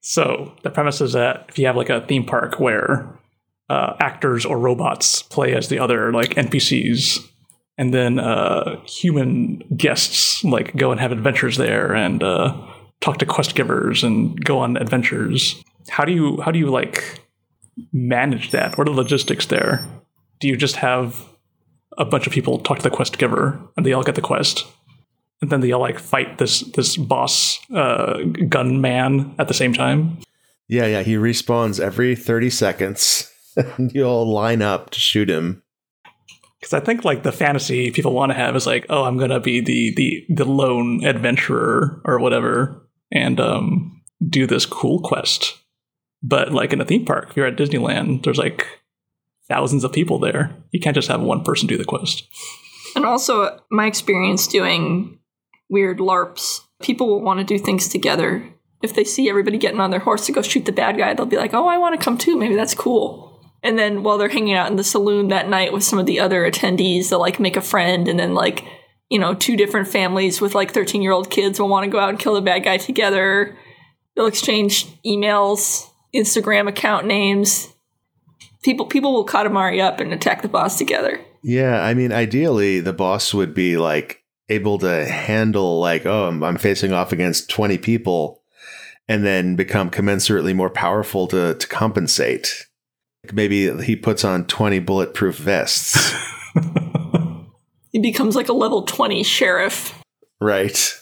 So the premise is that if you have like a theme park where uh, actors or robots play as the other like NPCs, and then uh, human guests like go and have adventures there and uh, talk to quest givers and go on adventures. How do you how do you like manage that? What are the logistics there? Do you just have a bunch of people talk to the quest giver and they all get the quest? And then they all like fight this this boss uh, gunman at the same time. Yeah, yeah. He respawns every thirty seconds. And you all line up to shoot him because I think like the fantasy people want to have is like, oh, I'm gonna be the the the lone adventurer or whatever, and um, do this cool quest. But like in a theme park, if you're at Disneyland, there's like thousands of people there. You can't just have one person do the quest. And also, my experience doing weird LARPs, people will want to do things together. If they see everybody getting on their horse to go shoot the bad guy, they'll be like, "Oh, I want to come too. Maybe that's cool." And then while they're hanging out in the saloon that night with some of the other attendees, they'll like make a friend and then like, you know, two different families with like 13 year old kids will want to go out and kill the bad guy together. They'll exchange emails, Instagram account names. People people will Katamari up and attack the boss together. Yeah, I mean, ideally, the boss would be like able to handle like, oh, I'm, I'm facing off against 20 people, and then become commensurately more powerful to to compensate. Maybe he puts on 20 bulletproof vests. he becomes like a level 20 sheriff. Right.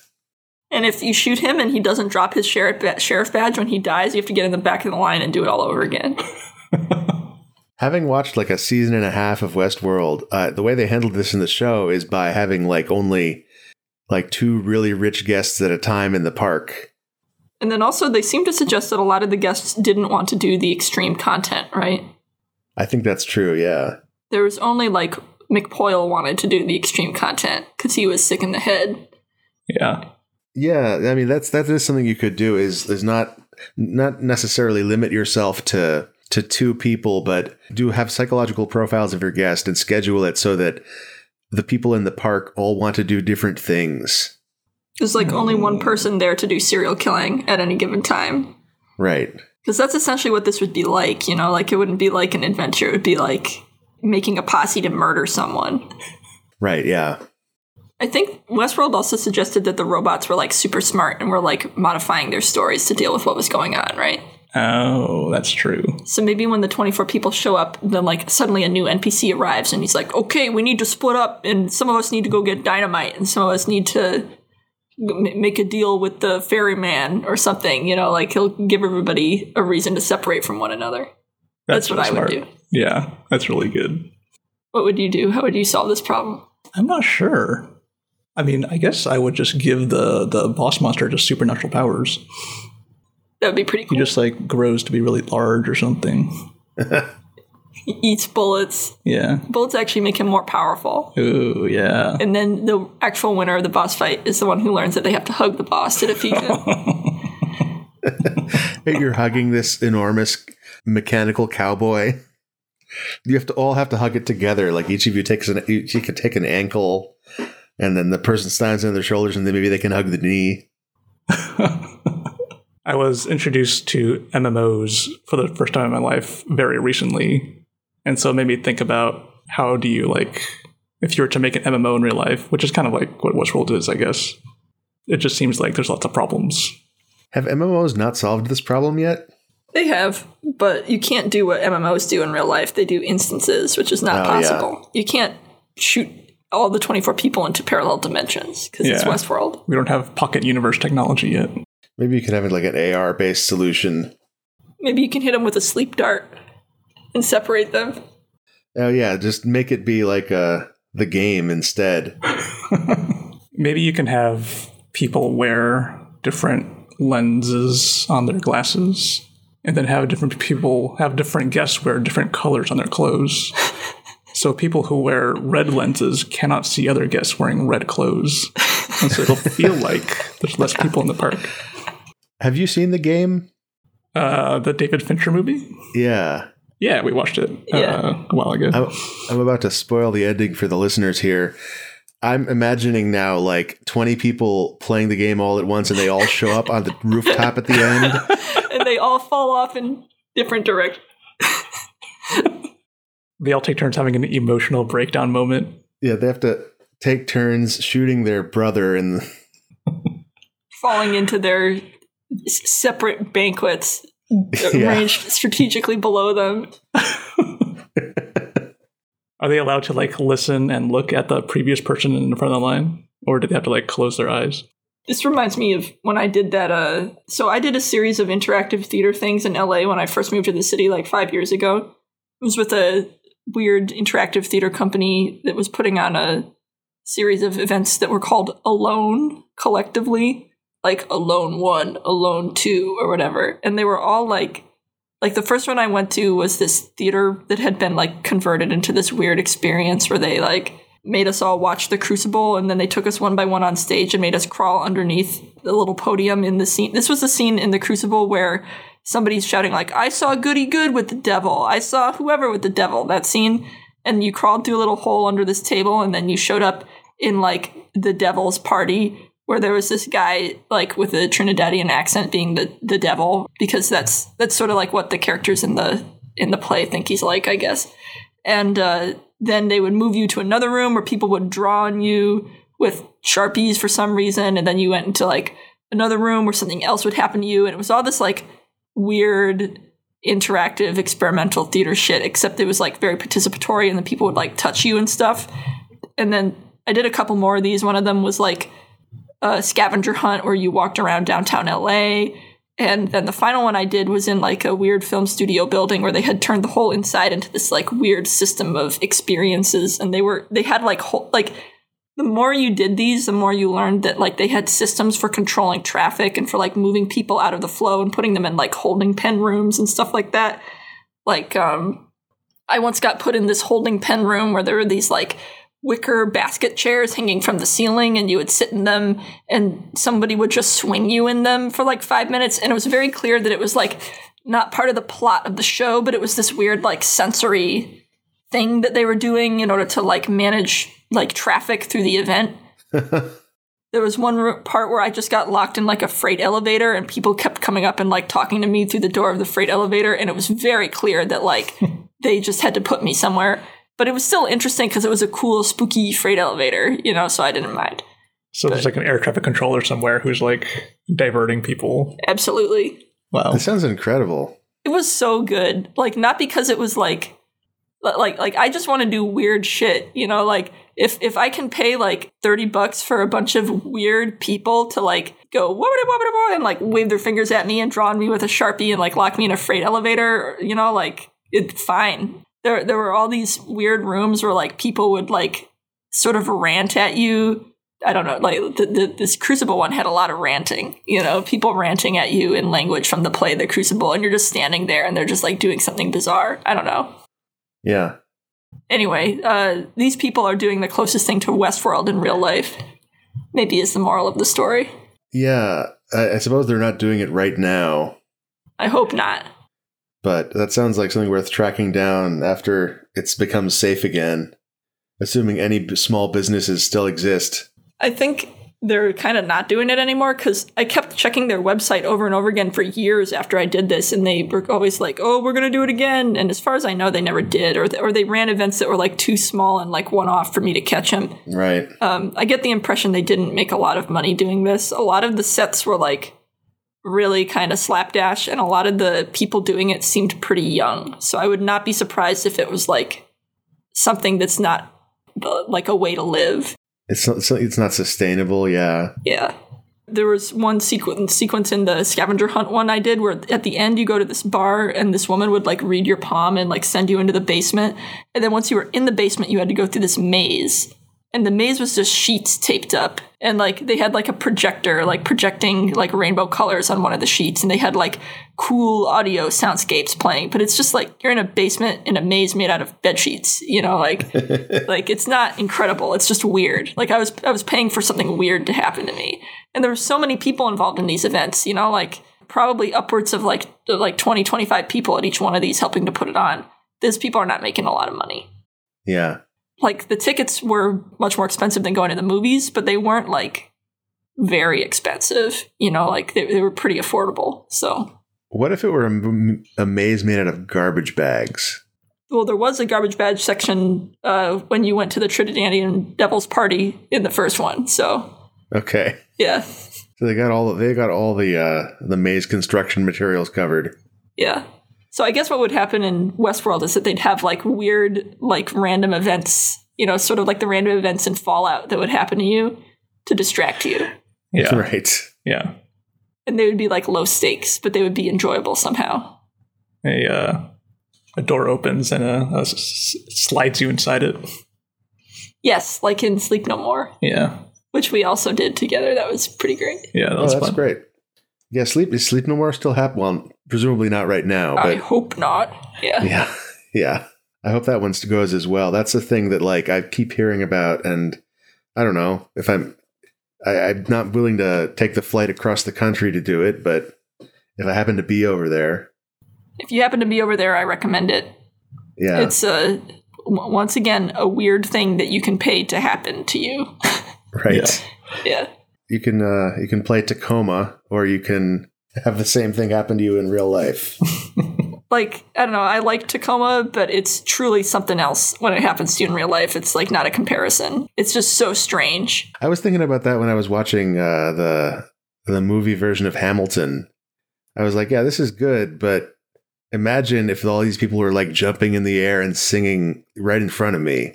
And if you shoot him and he doesn't drop his sheriff, sheriff badge when he dies, you have to get in the back of the line and do it all over again. Having watched like a season and a half of Westworld, uh, the way they handled this in the show is by having like only like two really rich guests at a time in the park. And then also, they seem to suggest that a lot of the guests didn't want to do the extreme content, right? I think that's true, yeah. There was only like McPoyle wanted to do the extreme content because he was sick in the head. Yeah. Yeah, I mean that's that is something you could do is is not not necessarily limit yourself to to two people, but do have psychological profiles of your guest and schedule it so that the people in the park all want to do different things. There's like only one person there to do serial killing at any given time. Right. Because that's essentially what this would be like, you know? Like, it wouldn't be like an adventure. It would be like making a posse to murder someone. Right, yeah. I think Westworld also suggested that the robots were like super smart and were like modifying their stories to deal with what was going on, right? Oh, that's true. So maybe when the 24 people show up, then like suddenly a new NPC arrives and he's like, okay, we need to split up and some of us need to go get dynamite and some of us need to make a deal with the ferryman or something. You know, like he'll give everybody a reason to separate from one another. That's, that's what I would do. Yeah, that's really good. What would you do? How would you solve this problem? I'm not sure. I mean, I guess I would just give the the boss monster just supernatural powers. That would be pretty cool. He just like grows to be really large or something. He eats bullets. Yeah. Bullets actually make him more powerful. Ooh, yeah. And then the actual winner of the boss fight is the one who learns that they have to hug the boss to defeat him. You're hugging this enormous mechanical cowboy. You have to all have to hug it together. Like each of you takes an each you could take an ankle, and then the person stands on their shoulders, and then maybe they can hug the knee. I was introduced to MMOs for the first time in my life very recently. And so it made me think about how do you like if you were to make an MMO in real life, which is kind of like what Westworld is, I guess. It just seems like there's lots of problems. Have MMOs not solved this problem yet? They have, but you can't do what MMOs do in real life. They do instances, which is not Oh, yeah. possible. You can't shoot all the 24 people into parallel dimensions because it's Westworld. We don't have pocket universe technology yet. Maybe you can have it like an AR based solution. Maybe you can hit them with a sleep dart and separate them. Oh yeah, just make it be like uh, the game instead. Maybe you can have people wear different lenses on their glasses and then have different people have different guests wear different colors on their clothes. so people who wear red lenses cannot see other guests wearing red clothes. And so it'll feel like there's less people in the park. Have you seen the game? Uh, the David Fincher movie? Yeah. Yeah, we watched it uh, Yeah. a while ago. I'm, I'm about to spoil the ending for the listeners here. I'm imagining now like 20 people playing the game all at once and they all show up on the rooftop at the end. and they all fall off in different directions. they all take turns having an emotional breakdown moment. Yeah, they have to take turns shooting their brother and falling into their separate banquets Yeah. arranged strategically below them. Are they allowed to like listen and look at the previous person in front of the line? Or do they have to like close their eyes? This reminds me of when I did that. Uh, so I did a series of interactive theater things in LA when I first moved to the city like five years ago. It was with a weird interactive theater company that was putting on a series of events that were called Alone collectively, like Alone One, Alone Two, or whatever. And they were all like, like the first one I went to was this theater that had been like converted into this weird experience where they like made us all watch the crucible and then they took us one by one on stage and made us crawl underneath the little podium in the scene. This was the scene in the crucible where somebody's shouting like i saw goody good with the devil. I saw whoever with the devil that scene. And you crawled through a little hole under this table and then you showed up in like the devil's party where there was this guy like with a trinidadian accent being the, the devil because that's that's sort of like what the characters in the in the play think he's like i guess. And uh, then they would move you to another room where people would draw on you with sharpies for some reason and then you went into like another room where something else would happen to you and it was all this like weird interactive experimental theater shit except it was like very participatory and the people would like touch you and stuff. And then i did a couple more of these. One of them was like a scavenger hunt where you walked around downtown la and then the final one I did was in like a weird film studio building where they had turned the whole inside into this like weird system of experiences. And they were, they had like, whole, like, the more you did these, the more you learned that like they had systems for controlling traffic and for like moving people out of the flow and putting them in like holding pen rooms and stuff like that. Like, um, I once got put in this holding pen room where there were these like wicker basket chairs hanging from the ceiling and you would sit in them and somebody would just swing you in them for like five minutes. And it was very clear that it was like not part of the plot of the show but it was this weird like sensory thing that they were doing in order to like manage like traffic through the event. There was one part where i just got locked in like a freight elevator and people kept coming up and like talking to me through the door of the freight elevator and it was very clear that like they just had to put me somewhere but it was still interesting because it was a cool spooky freight elevator you know so i didn't mind So there's like an air traffic controller somewhere who's like diverting people. absolutely Wow. That sounds incredible. it was so good like not because it was like like like i just want to do weird shit you know like if if i can pay like 30 bucks for a bunch of weird people to like go "Wobbity, wobbity, wobbity," and like wave their fingers at me and draw on me with a sharpie and like lock me in a freight elevator you know like it's fine there there were all these weird rooms where like people would like sort of rant at you I don't know, like the, the, this Crucible one had a lot of ranting, you know, people ranting at you in language from the play The Crucible, and you're just standing there and they're just like doing something bizarre. I don't know. Yeah. Anyway, uh, these people are doing the closest thing to Westworld in real life. Maybe is the moral of the story. Yeah. I, I suppose they're not doing it right now, I hope not. But that sounds like something worth tracking down after it's become safe again. Assuming any b- small businesses still exist. I think they're kind of not doing it anymore because I kept checking their website over and over again for years after I did this, and they were always like, "Oh, we're gonna do it again." And as far as I know, they never did, or or they ran events that were like too small and like one off for me to catch them. Right. Um, I get the impression they didn't make a lot of money doing this. A lot of the sets were like really kind of slapdash, and a lot of the people doing it seemed pretty young. So I would not be surprised if it was like something that's not the, like a way to live. It's not, it's not sustainable. Yeah. Yeah. There was one sequence sequence in the scavenger hunt one I did where at the end you go to this bar and this woman would like read your palm and like send you into the basement. And then once you were in the basement, you had to go through this maze. And the maze was just sheets taped up. And like they had like a projector, like projecting like rainbow colors on one of the sheets. And they had like cool audio soundscapes playing. But it's just like you're in a basement in a maze made out of bed sheets, you know, like like it's not incredible. It's just weird. Like I was I was paying for something weird to happen to me. And there were so many people involved in these events, you know, like probably upwards of like like 20 25 people at each one of these helping to put it on. Those people are not making a lot of money. Yeah. Like the tickets were much more expensive than going to the movies, but they weren't like very expensive, you know, like they, they were pretty affordable. So What if it were a, m- a maze made out of garbage bags? well, there was a garbage bag section uh, when you went to the Trinidadian Devil's Party in the first one. So Okay. yeah, So they got all they got all the uh, the maze construction materials covered. yeah. So I guess what would happen in Westworld is that they'd have like weird, like random events, you know, sort of like the random events in Fallout that would happen to you to distract you. Yeah. Right. Yeah. And they would be like low stakes, but they would be enjoyable somehow. A uh, a door opens and uh, uh, s- s- slides you inside it. Yes, like in Sleep No More, Yeah. which we also did together. That was pretty great. Yeah. That Oh, was that's fun. great. Yeah, sleep is sleep no more still happen. Well, presumably not right now, I hope not. Yeah. yeah, yeah. I hope that one goes as well. That's the thing that like I keep hearing about, and I don't know if I'm. I, I'm not willing to take the flight across the country to do it, but if I happen to be over there, If you happen to be over there, I recommend it. yeah, It's a once again a weird thing that you can pay to happen to you. right. yeah. You can uh, you can play Tacoma, or you can have the same thing happen to you in real life. Like, I don't know, I like Tacoma, but it's truly something else when it happens to you in real life. It's like not a comparison. It's just so strange. I was thinking about that when I was watching uh, the the movie version of Hamilton. I was like, yeah, this is good, but imagine if all these people were like jumping in the air and singing right in front of me.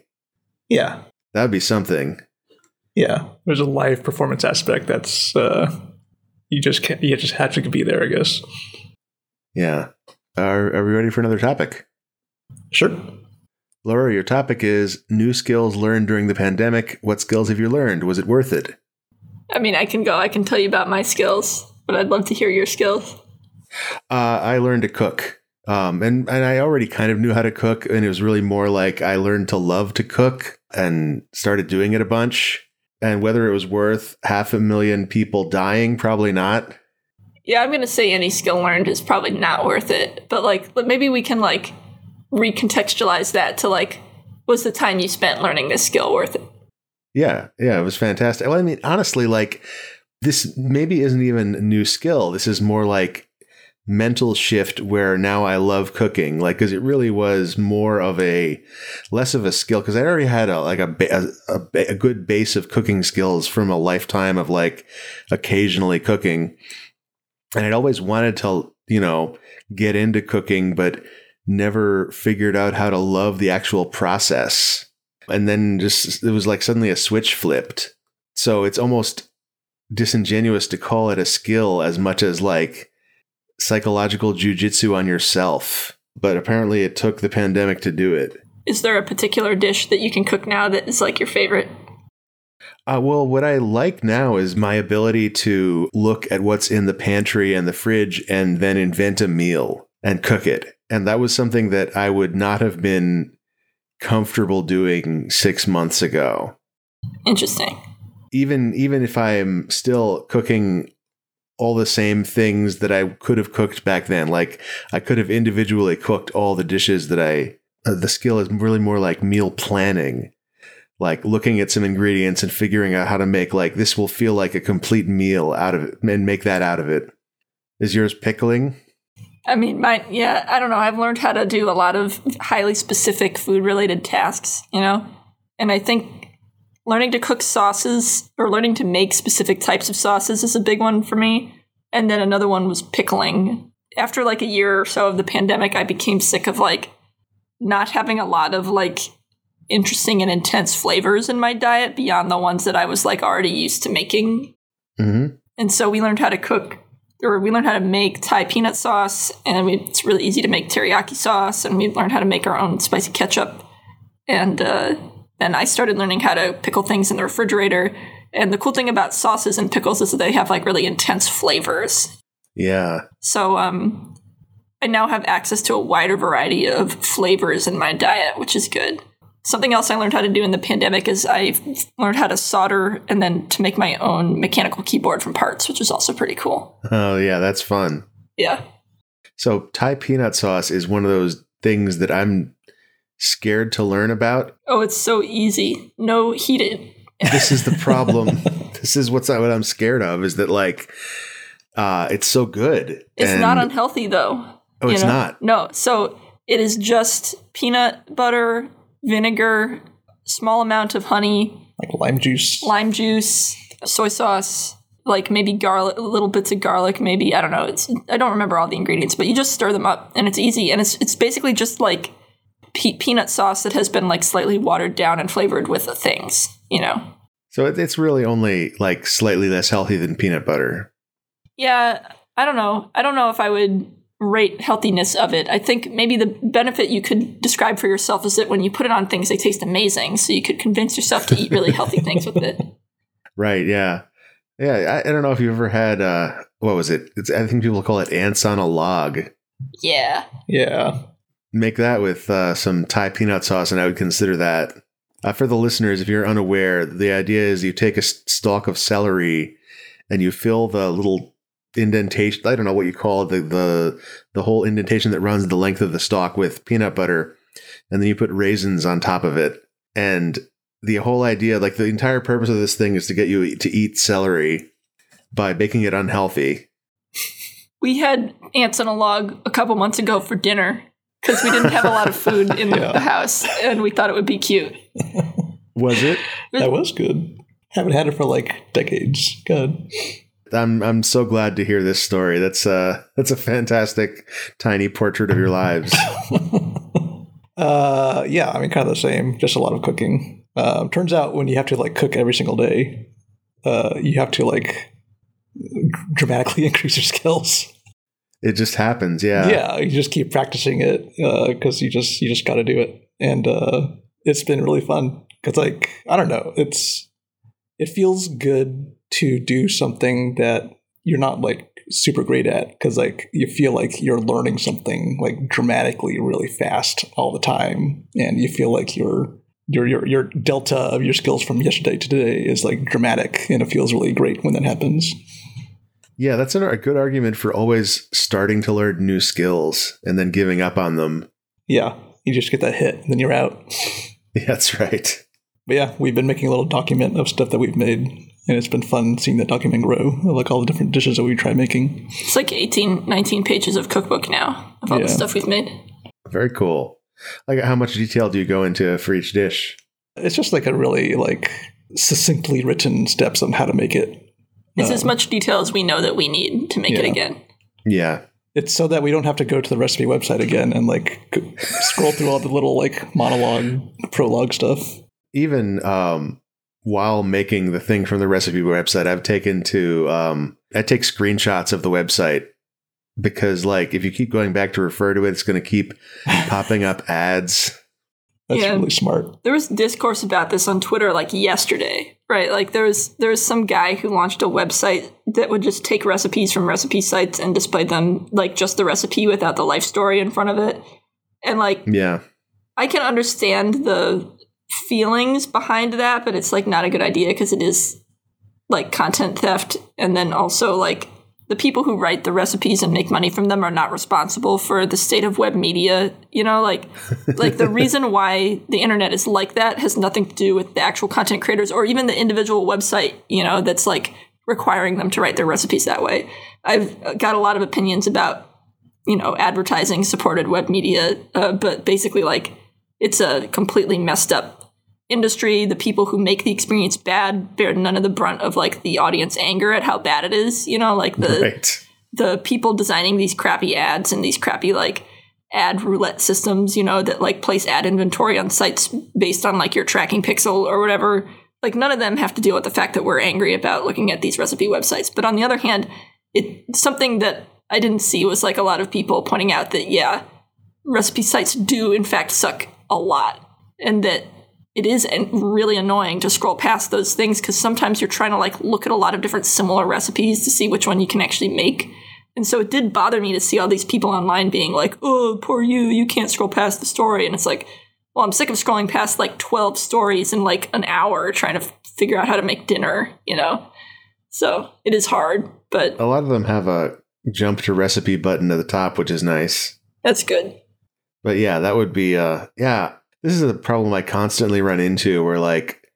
Yeah. That would be something. Yeah. There's a live performance aspect that's uh, you just can't. You just have to be there. I guess. Yeah. Are, are we ready for another topic? Sure. Laura, your topic is new skills learned during the pandemic. What skills have you learned? Was it worth it? I mean, I can go, I can tell you about my skills, but I'd love to hear your skills. Uh, I learned to cook. Um, and, and I already kind of knew how to cook, and it was really more like I learned to love to cook and started doing it a bunch. And whether it was worth half a million people dying, probably not. Yeah, I'm going to say any skill learned is probably not worth it. But like, but maybe we can like recontextualize that to like, was the time you spent learning this skill worth it? Yeah, yeah, it was fantastic. Well, I mean, honestly, like this maybe isn't even a new skill. This is more like mental shift where now I love cooking. Like, because it really was more of a less of a skill because I already had a like a, a a good base of cooking skills from a lifetime of like occasionally cooking, and I'd always wanted to you know get into cooking, but never figured out how to love the actual process and then just it was like suddenly a switch flipped. So it's almost disingenuous to call it a skill as much as like psychological jujitsu on yourself. But apparently, it took the pandemic to do it. Is there a particular dish that you can cook now that is like your favorite? Uh, well, what I like now is my ability to look at what's in the pantry and the fridge and then invent a meal and cook it. And that was something that I would not have been comfortable doing six months ago. Interesting. even even if I am still cooking all the same things that I could have cooked back then, like I could have individually cooked all the dishes that I. Uh, the skill is really more like meal planning. like looking at some ingredients and figuring out how to make like this will feel like a complete meal out of it and make that out of it. Is yours pickling? I mean, my yeah, I don't know. I've learned how to do a lot of highly specific food related tasks, you know? And I think learning to cook sauces or learning to make specific types of sauces is a big one for me. And then another one was pickling. After like a year or so of the pandemic, I became sick of like not having a lot of like interesting and intense flavors in my diet beyond the ones that I was like already used to making. Mm-hmm. And so we learned how to cook or we learned how to make Thai peanut sauce, and we, it's really easy to make teriyaki sauce, and we learned how to make our own spicy ketchup. And uh, then I started learning how to pickle things in the refrigerator. And the cool thing about sauces and pickles is that they have like really intense flavors. Yeah. So um, I now have access to a wider variety of flavors in my diet, which is good. Something else I learned how to do in the pandemic is I learned how to solder and then to make my own mechanical keyboard from parts, which is also pretty cool. Oh yeah, that's fun. Yeah. So Thai peanut sauce is one of those things that I'm scared to learn about. Oh, it's so easy. No heated. This is the problem. this is what's what I'm scared of is that like uh it's so good. It's and- not unhealthy though. Oh, it's know? not. No. So it is just peanut butter, vinegar, small amount of honey, Like lime juice. lime juice, soy sauce, like maybe garlic, little bits of garlic, maybe I don't know. It's I don't remember all the ingredients, but you just stir them up, and it's easy, and it's it's basically just like pe- peanut sauce that has been like slightly watered down and flavored with the things, you know. So it's really only like slightly less healthy than peanut butter. Yeah, I don't know. I don't know if I would rate healthiness of it. I think maybe the benefit you could describe for yourself is that when you put it on things, they taste amazing. So you could convince yourself to eat really healthy things with it. Right, yeah. Yeah, I, I don't know if you've ever had uh what was it? It's I think people call it ants on a log. Yeah. Yeah. Make that with uh, some Thai peanut sauce, and I would consider that. Uh, for the listeners, if you're unaware, the idea is you take a stalk of celery and you fill the little indentation. I don't know what you call it, the the the whole indentation that runs the length of the stalk with peanut butter, and then you put raisins on top of it. And the whole idea, like the entire purpose of this thing, is to get you to eat celery by making it unhealthy. We had ants on a log a couple months ago for dinner because we didn't have a lot of food in Yeah. the house and we thought it would be cute. Was it? That was good. Haven't had it for like decades. Good. I'm I'm so glad to hear this story. That's uh that's a fantastic tiny portrait of your lives. Uh, yeah, I mean, kind of the same. Just a lot of cooking. Uh, turns out when you have to like cook every single day, uh, you have to like dramatically increase your skills. It just happens, yeah. yeah, you just keep practicing it because you just you just got to do it, and uh, it's been really fun. Because like I don't know, it's it feels good to do something that you're not like super great at because like you feel like you're learning something like dramatically really fast all the time, and you feel like your your your your delta of your skills from yesterday to today is like dramatic, and it feels really great when that happens. Yeah, that's an, a good argument for always starting to learn new skills and then giving up on them. Yeah, you just get that hit, and then you're out. Yeah, that's right. But yeah, we've been making a little document of stuff that we've made, and it's been fun seeing that document grow, of, like all the different dishes that we try making. It's like 18, 19 pages of cookbook now of all Yeah. the stuff we've made. Very cool. Like how much detail do you go into for each dish? It's just like a really like succinctly written steps on how to make it. It's Um, as much detail as we know that we need to make it again. Yeah. It's so that we don't have to go to the recipe website again and like c- scroll through all the little like monologue, prologue stuff. Even um while making the thing from the recipe website, I've taken to um I take screenshots of the website because like if you keep going back to refer to it, it's gonna keep popping up ads. That's Yeah. really smart. There was discourse about this on Twitter like yesterday, right? Like there was there was some guy who launched a website that would just take recipes from recipe sites and display them like just the recipe without the life story in front of it. And like Yeah. I can understand the feelings behind that, but it's like not a good idea because it is like content theft and then also like the people who write the recipes and make money from them are not responsible for the state of web media. You know, like like the reason why the internet is like that has nothing to do with the actual content creators or even the individual website, you know, that's like requiring them to write their recipes that way. I've got a lot of opinions about, you know, advertising supported web media, uh, but basically like it's a completely messed up industry, the people who make the experience bad bear none of the brunt of like the audience anger at how bad it is. You know, like the Right. the people designing these crappy ads and these crappy like ad roulette systems, you know, that like place ad inventory on sites based on like your tracking pixel or whatever. Like none of them have to deal with the fact that we're angry about looking at these recipe websites. But on the other hand, it something that I didn't see was like a lot of people pointing out that yeah, recipe sites do in fact suck a lot and that it is really annoying to scroll past those things because sometimes you're trying to like look at a lot of different similar recipes to see which one you can actually make and so it did bother me to see all these people online being like oh poor you you can't scroll past the story and it's like well i'm sick of scrolling past like 12 stories in like an hour trying to figure out how to make dinner you know so it is hard but A lot of them have a jump to recipe button at the top, which is nice. that's good But yeah, that would be uh yeah. This is a problem I constantly run into where like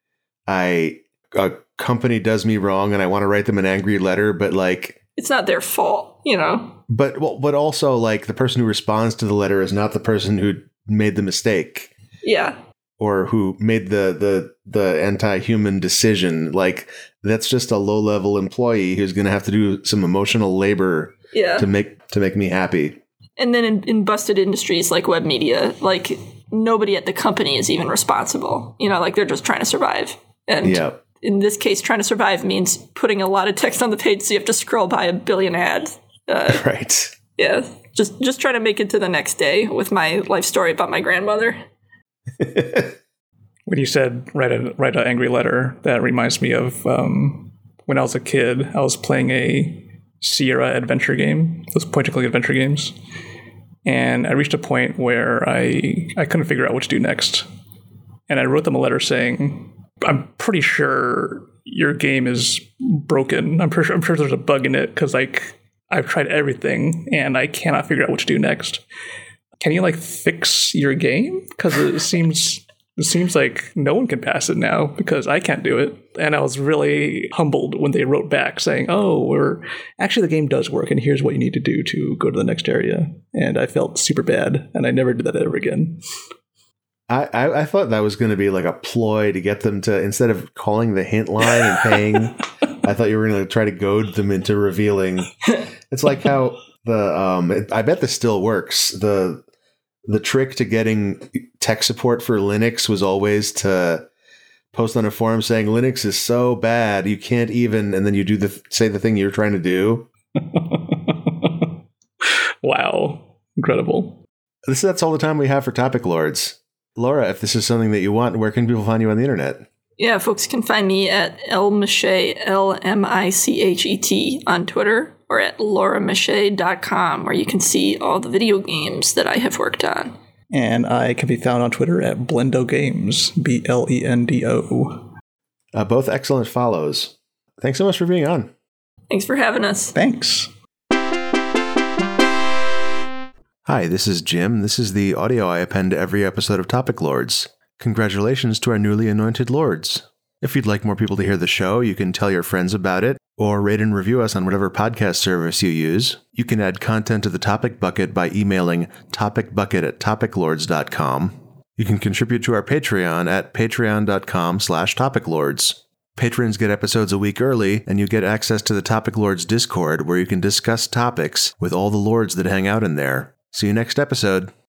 I a company does me wrong and I want to write them an angry letter, but like it's not their fault you know but well, but also like the person who responds to the letter is not the person who made the mistake yeah or who made the the the anti-human decision. Like that's just a low-level employee who's going to have to do some emotional labor yeah to make to make me happy. and then in, in busted industries like web media, like nobody at the company is even responsible. You know, like they're just trying to survive. And Yeah. in this case, trying to survive means putting a lot of text on the page, so you have to scroll by a billion ads. Uh, Right. yeah, just just trying to make it to the next day with my life story about my grandmother. When you said write a write an angry letter, that reminds me of um, when I was a kid. I was playing a Sierra adventure game, those point and click adventure games, and I reached a point where I I couldn't figure out what to do next, and I wrote them a letter saying, "I'm pretty sure your game is broken. I'm pretty sure, I'm sure there's a bug in it because like I've tried everything and I cannot figure out what to do next. Can you like fix your game? Because it seems." It seems like no one can pass it now because I can't do it. And I was really humbled when they wrote back saying, "Oh, we're actually the game does work, and here's what you need to do to go to the next area." And I felt super bad, and I never did that ever again. I, I, I thought that was going to be like a ploy to get them to instead of calling the hint line and paying. I thought you were going to try to goad them into revealing. It's like how the um. it- I bet this still works. the The trick to getting tech support for Linux was always to post on a forum saying Linux is so bad you can't even, and then you do the say the thing you're trying to do. wow, incredible. This that's all the time we have for topic lords. Laura, if this is something that you want, where can people find you on the internet? Yeah, folks can find me at L Michet, L M I C H E T on Twitter or at lauramichet.com where you can see all the video games that I have worked on. And I can be found on Twitter at Blendo Games, B L E N D O. Uh, both excellent follows. Thanks so much for being on. Thanks for having us. Thanks. Hi, this is Jim. This is the audio I append to every episode of Topic Lords. Congratulations to our newly anointed lords. If you'd like more people to hear the show, you can tell your friends about it or rate and review us on whatever podcast service you use. You can add content to the topic bucket by emailing topicbucket at topiclords.com. You can contribute to our Patreon at patreon.com slash topiclords. Patrons get episodes a week early, and you get access to the Topic Lords Discord where you can discuss topics with all the lords that hang out in there. See you next episode.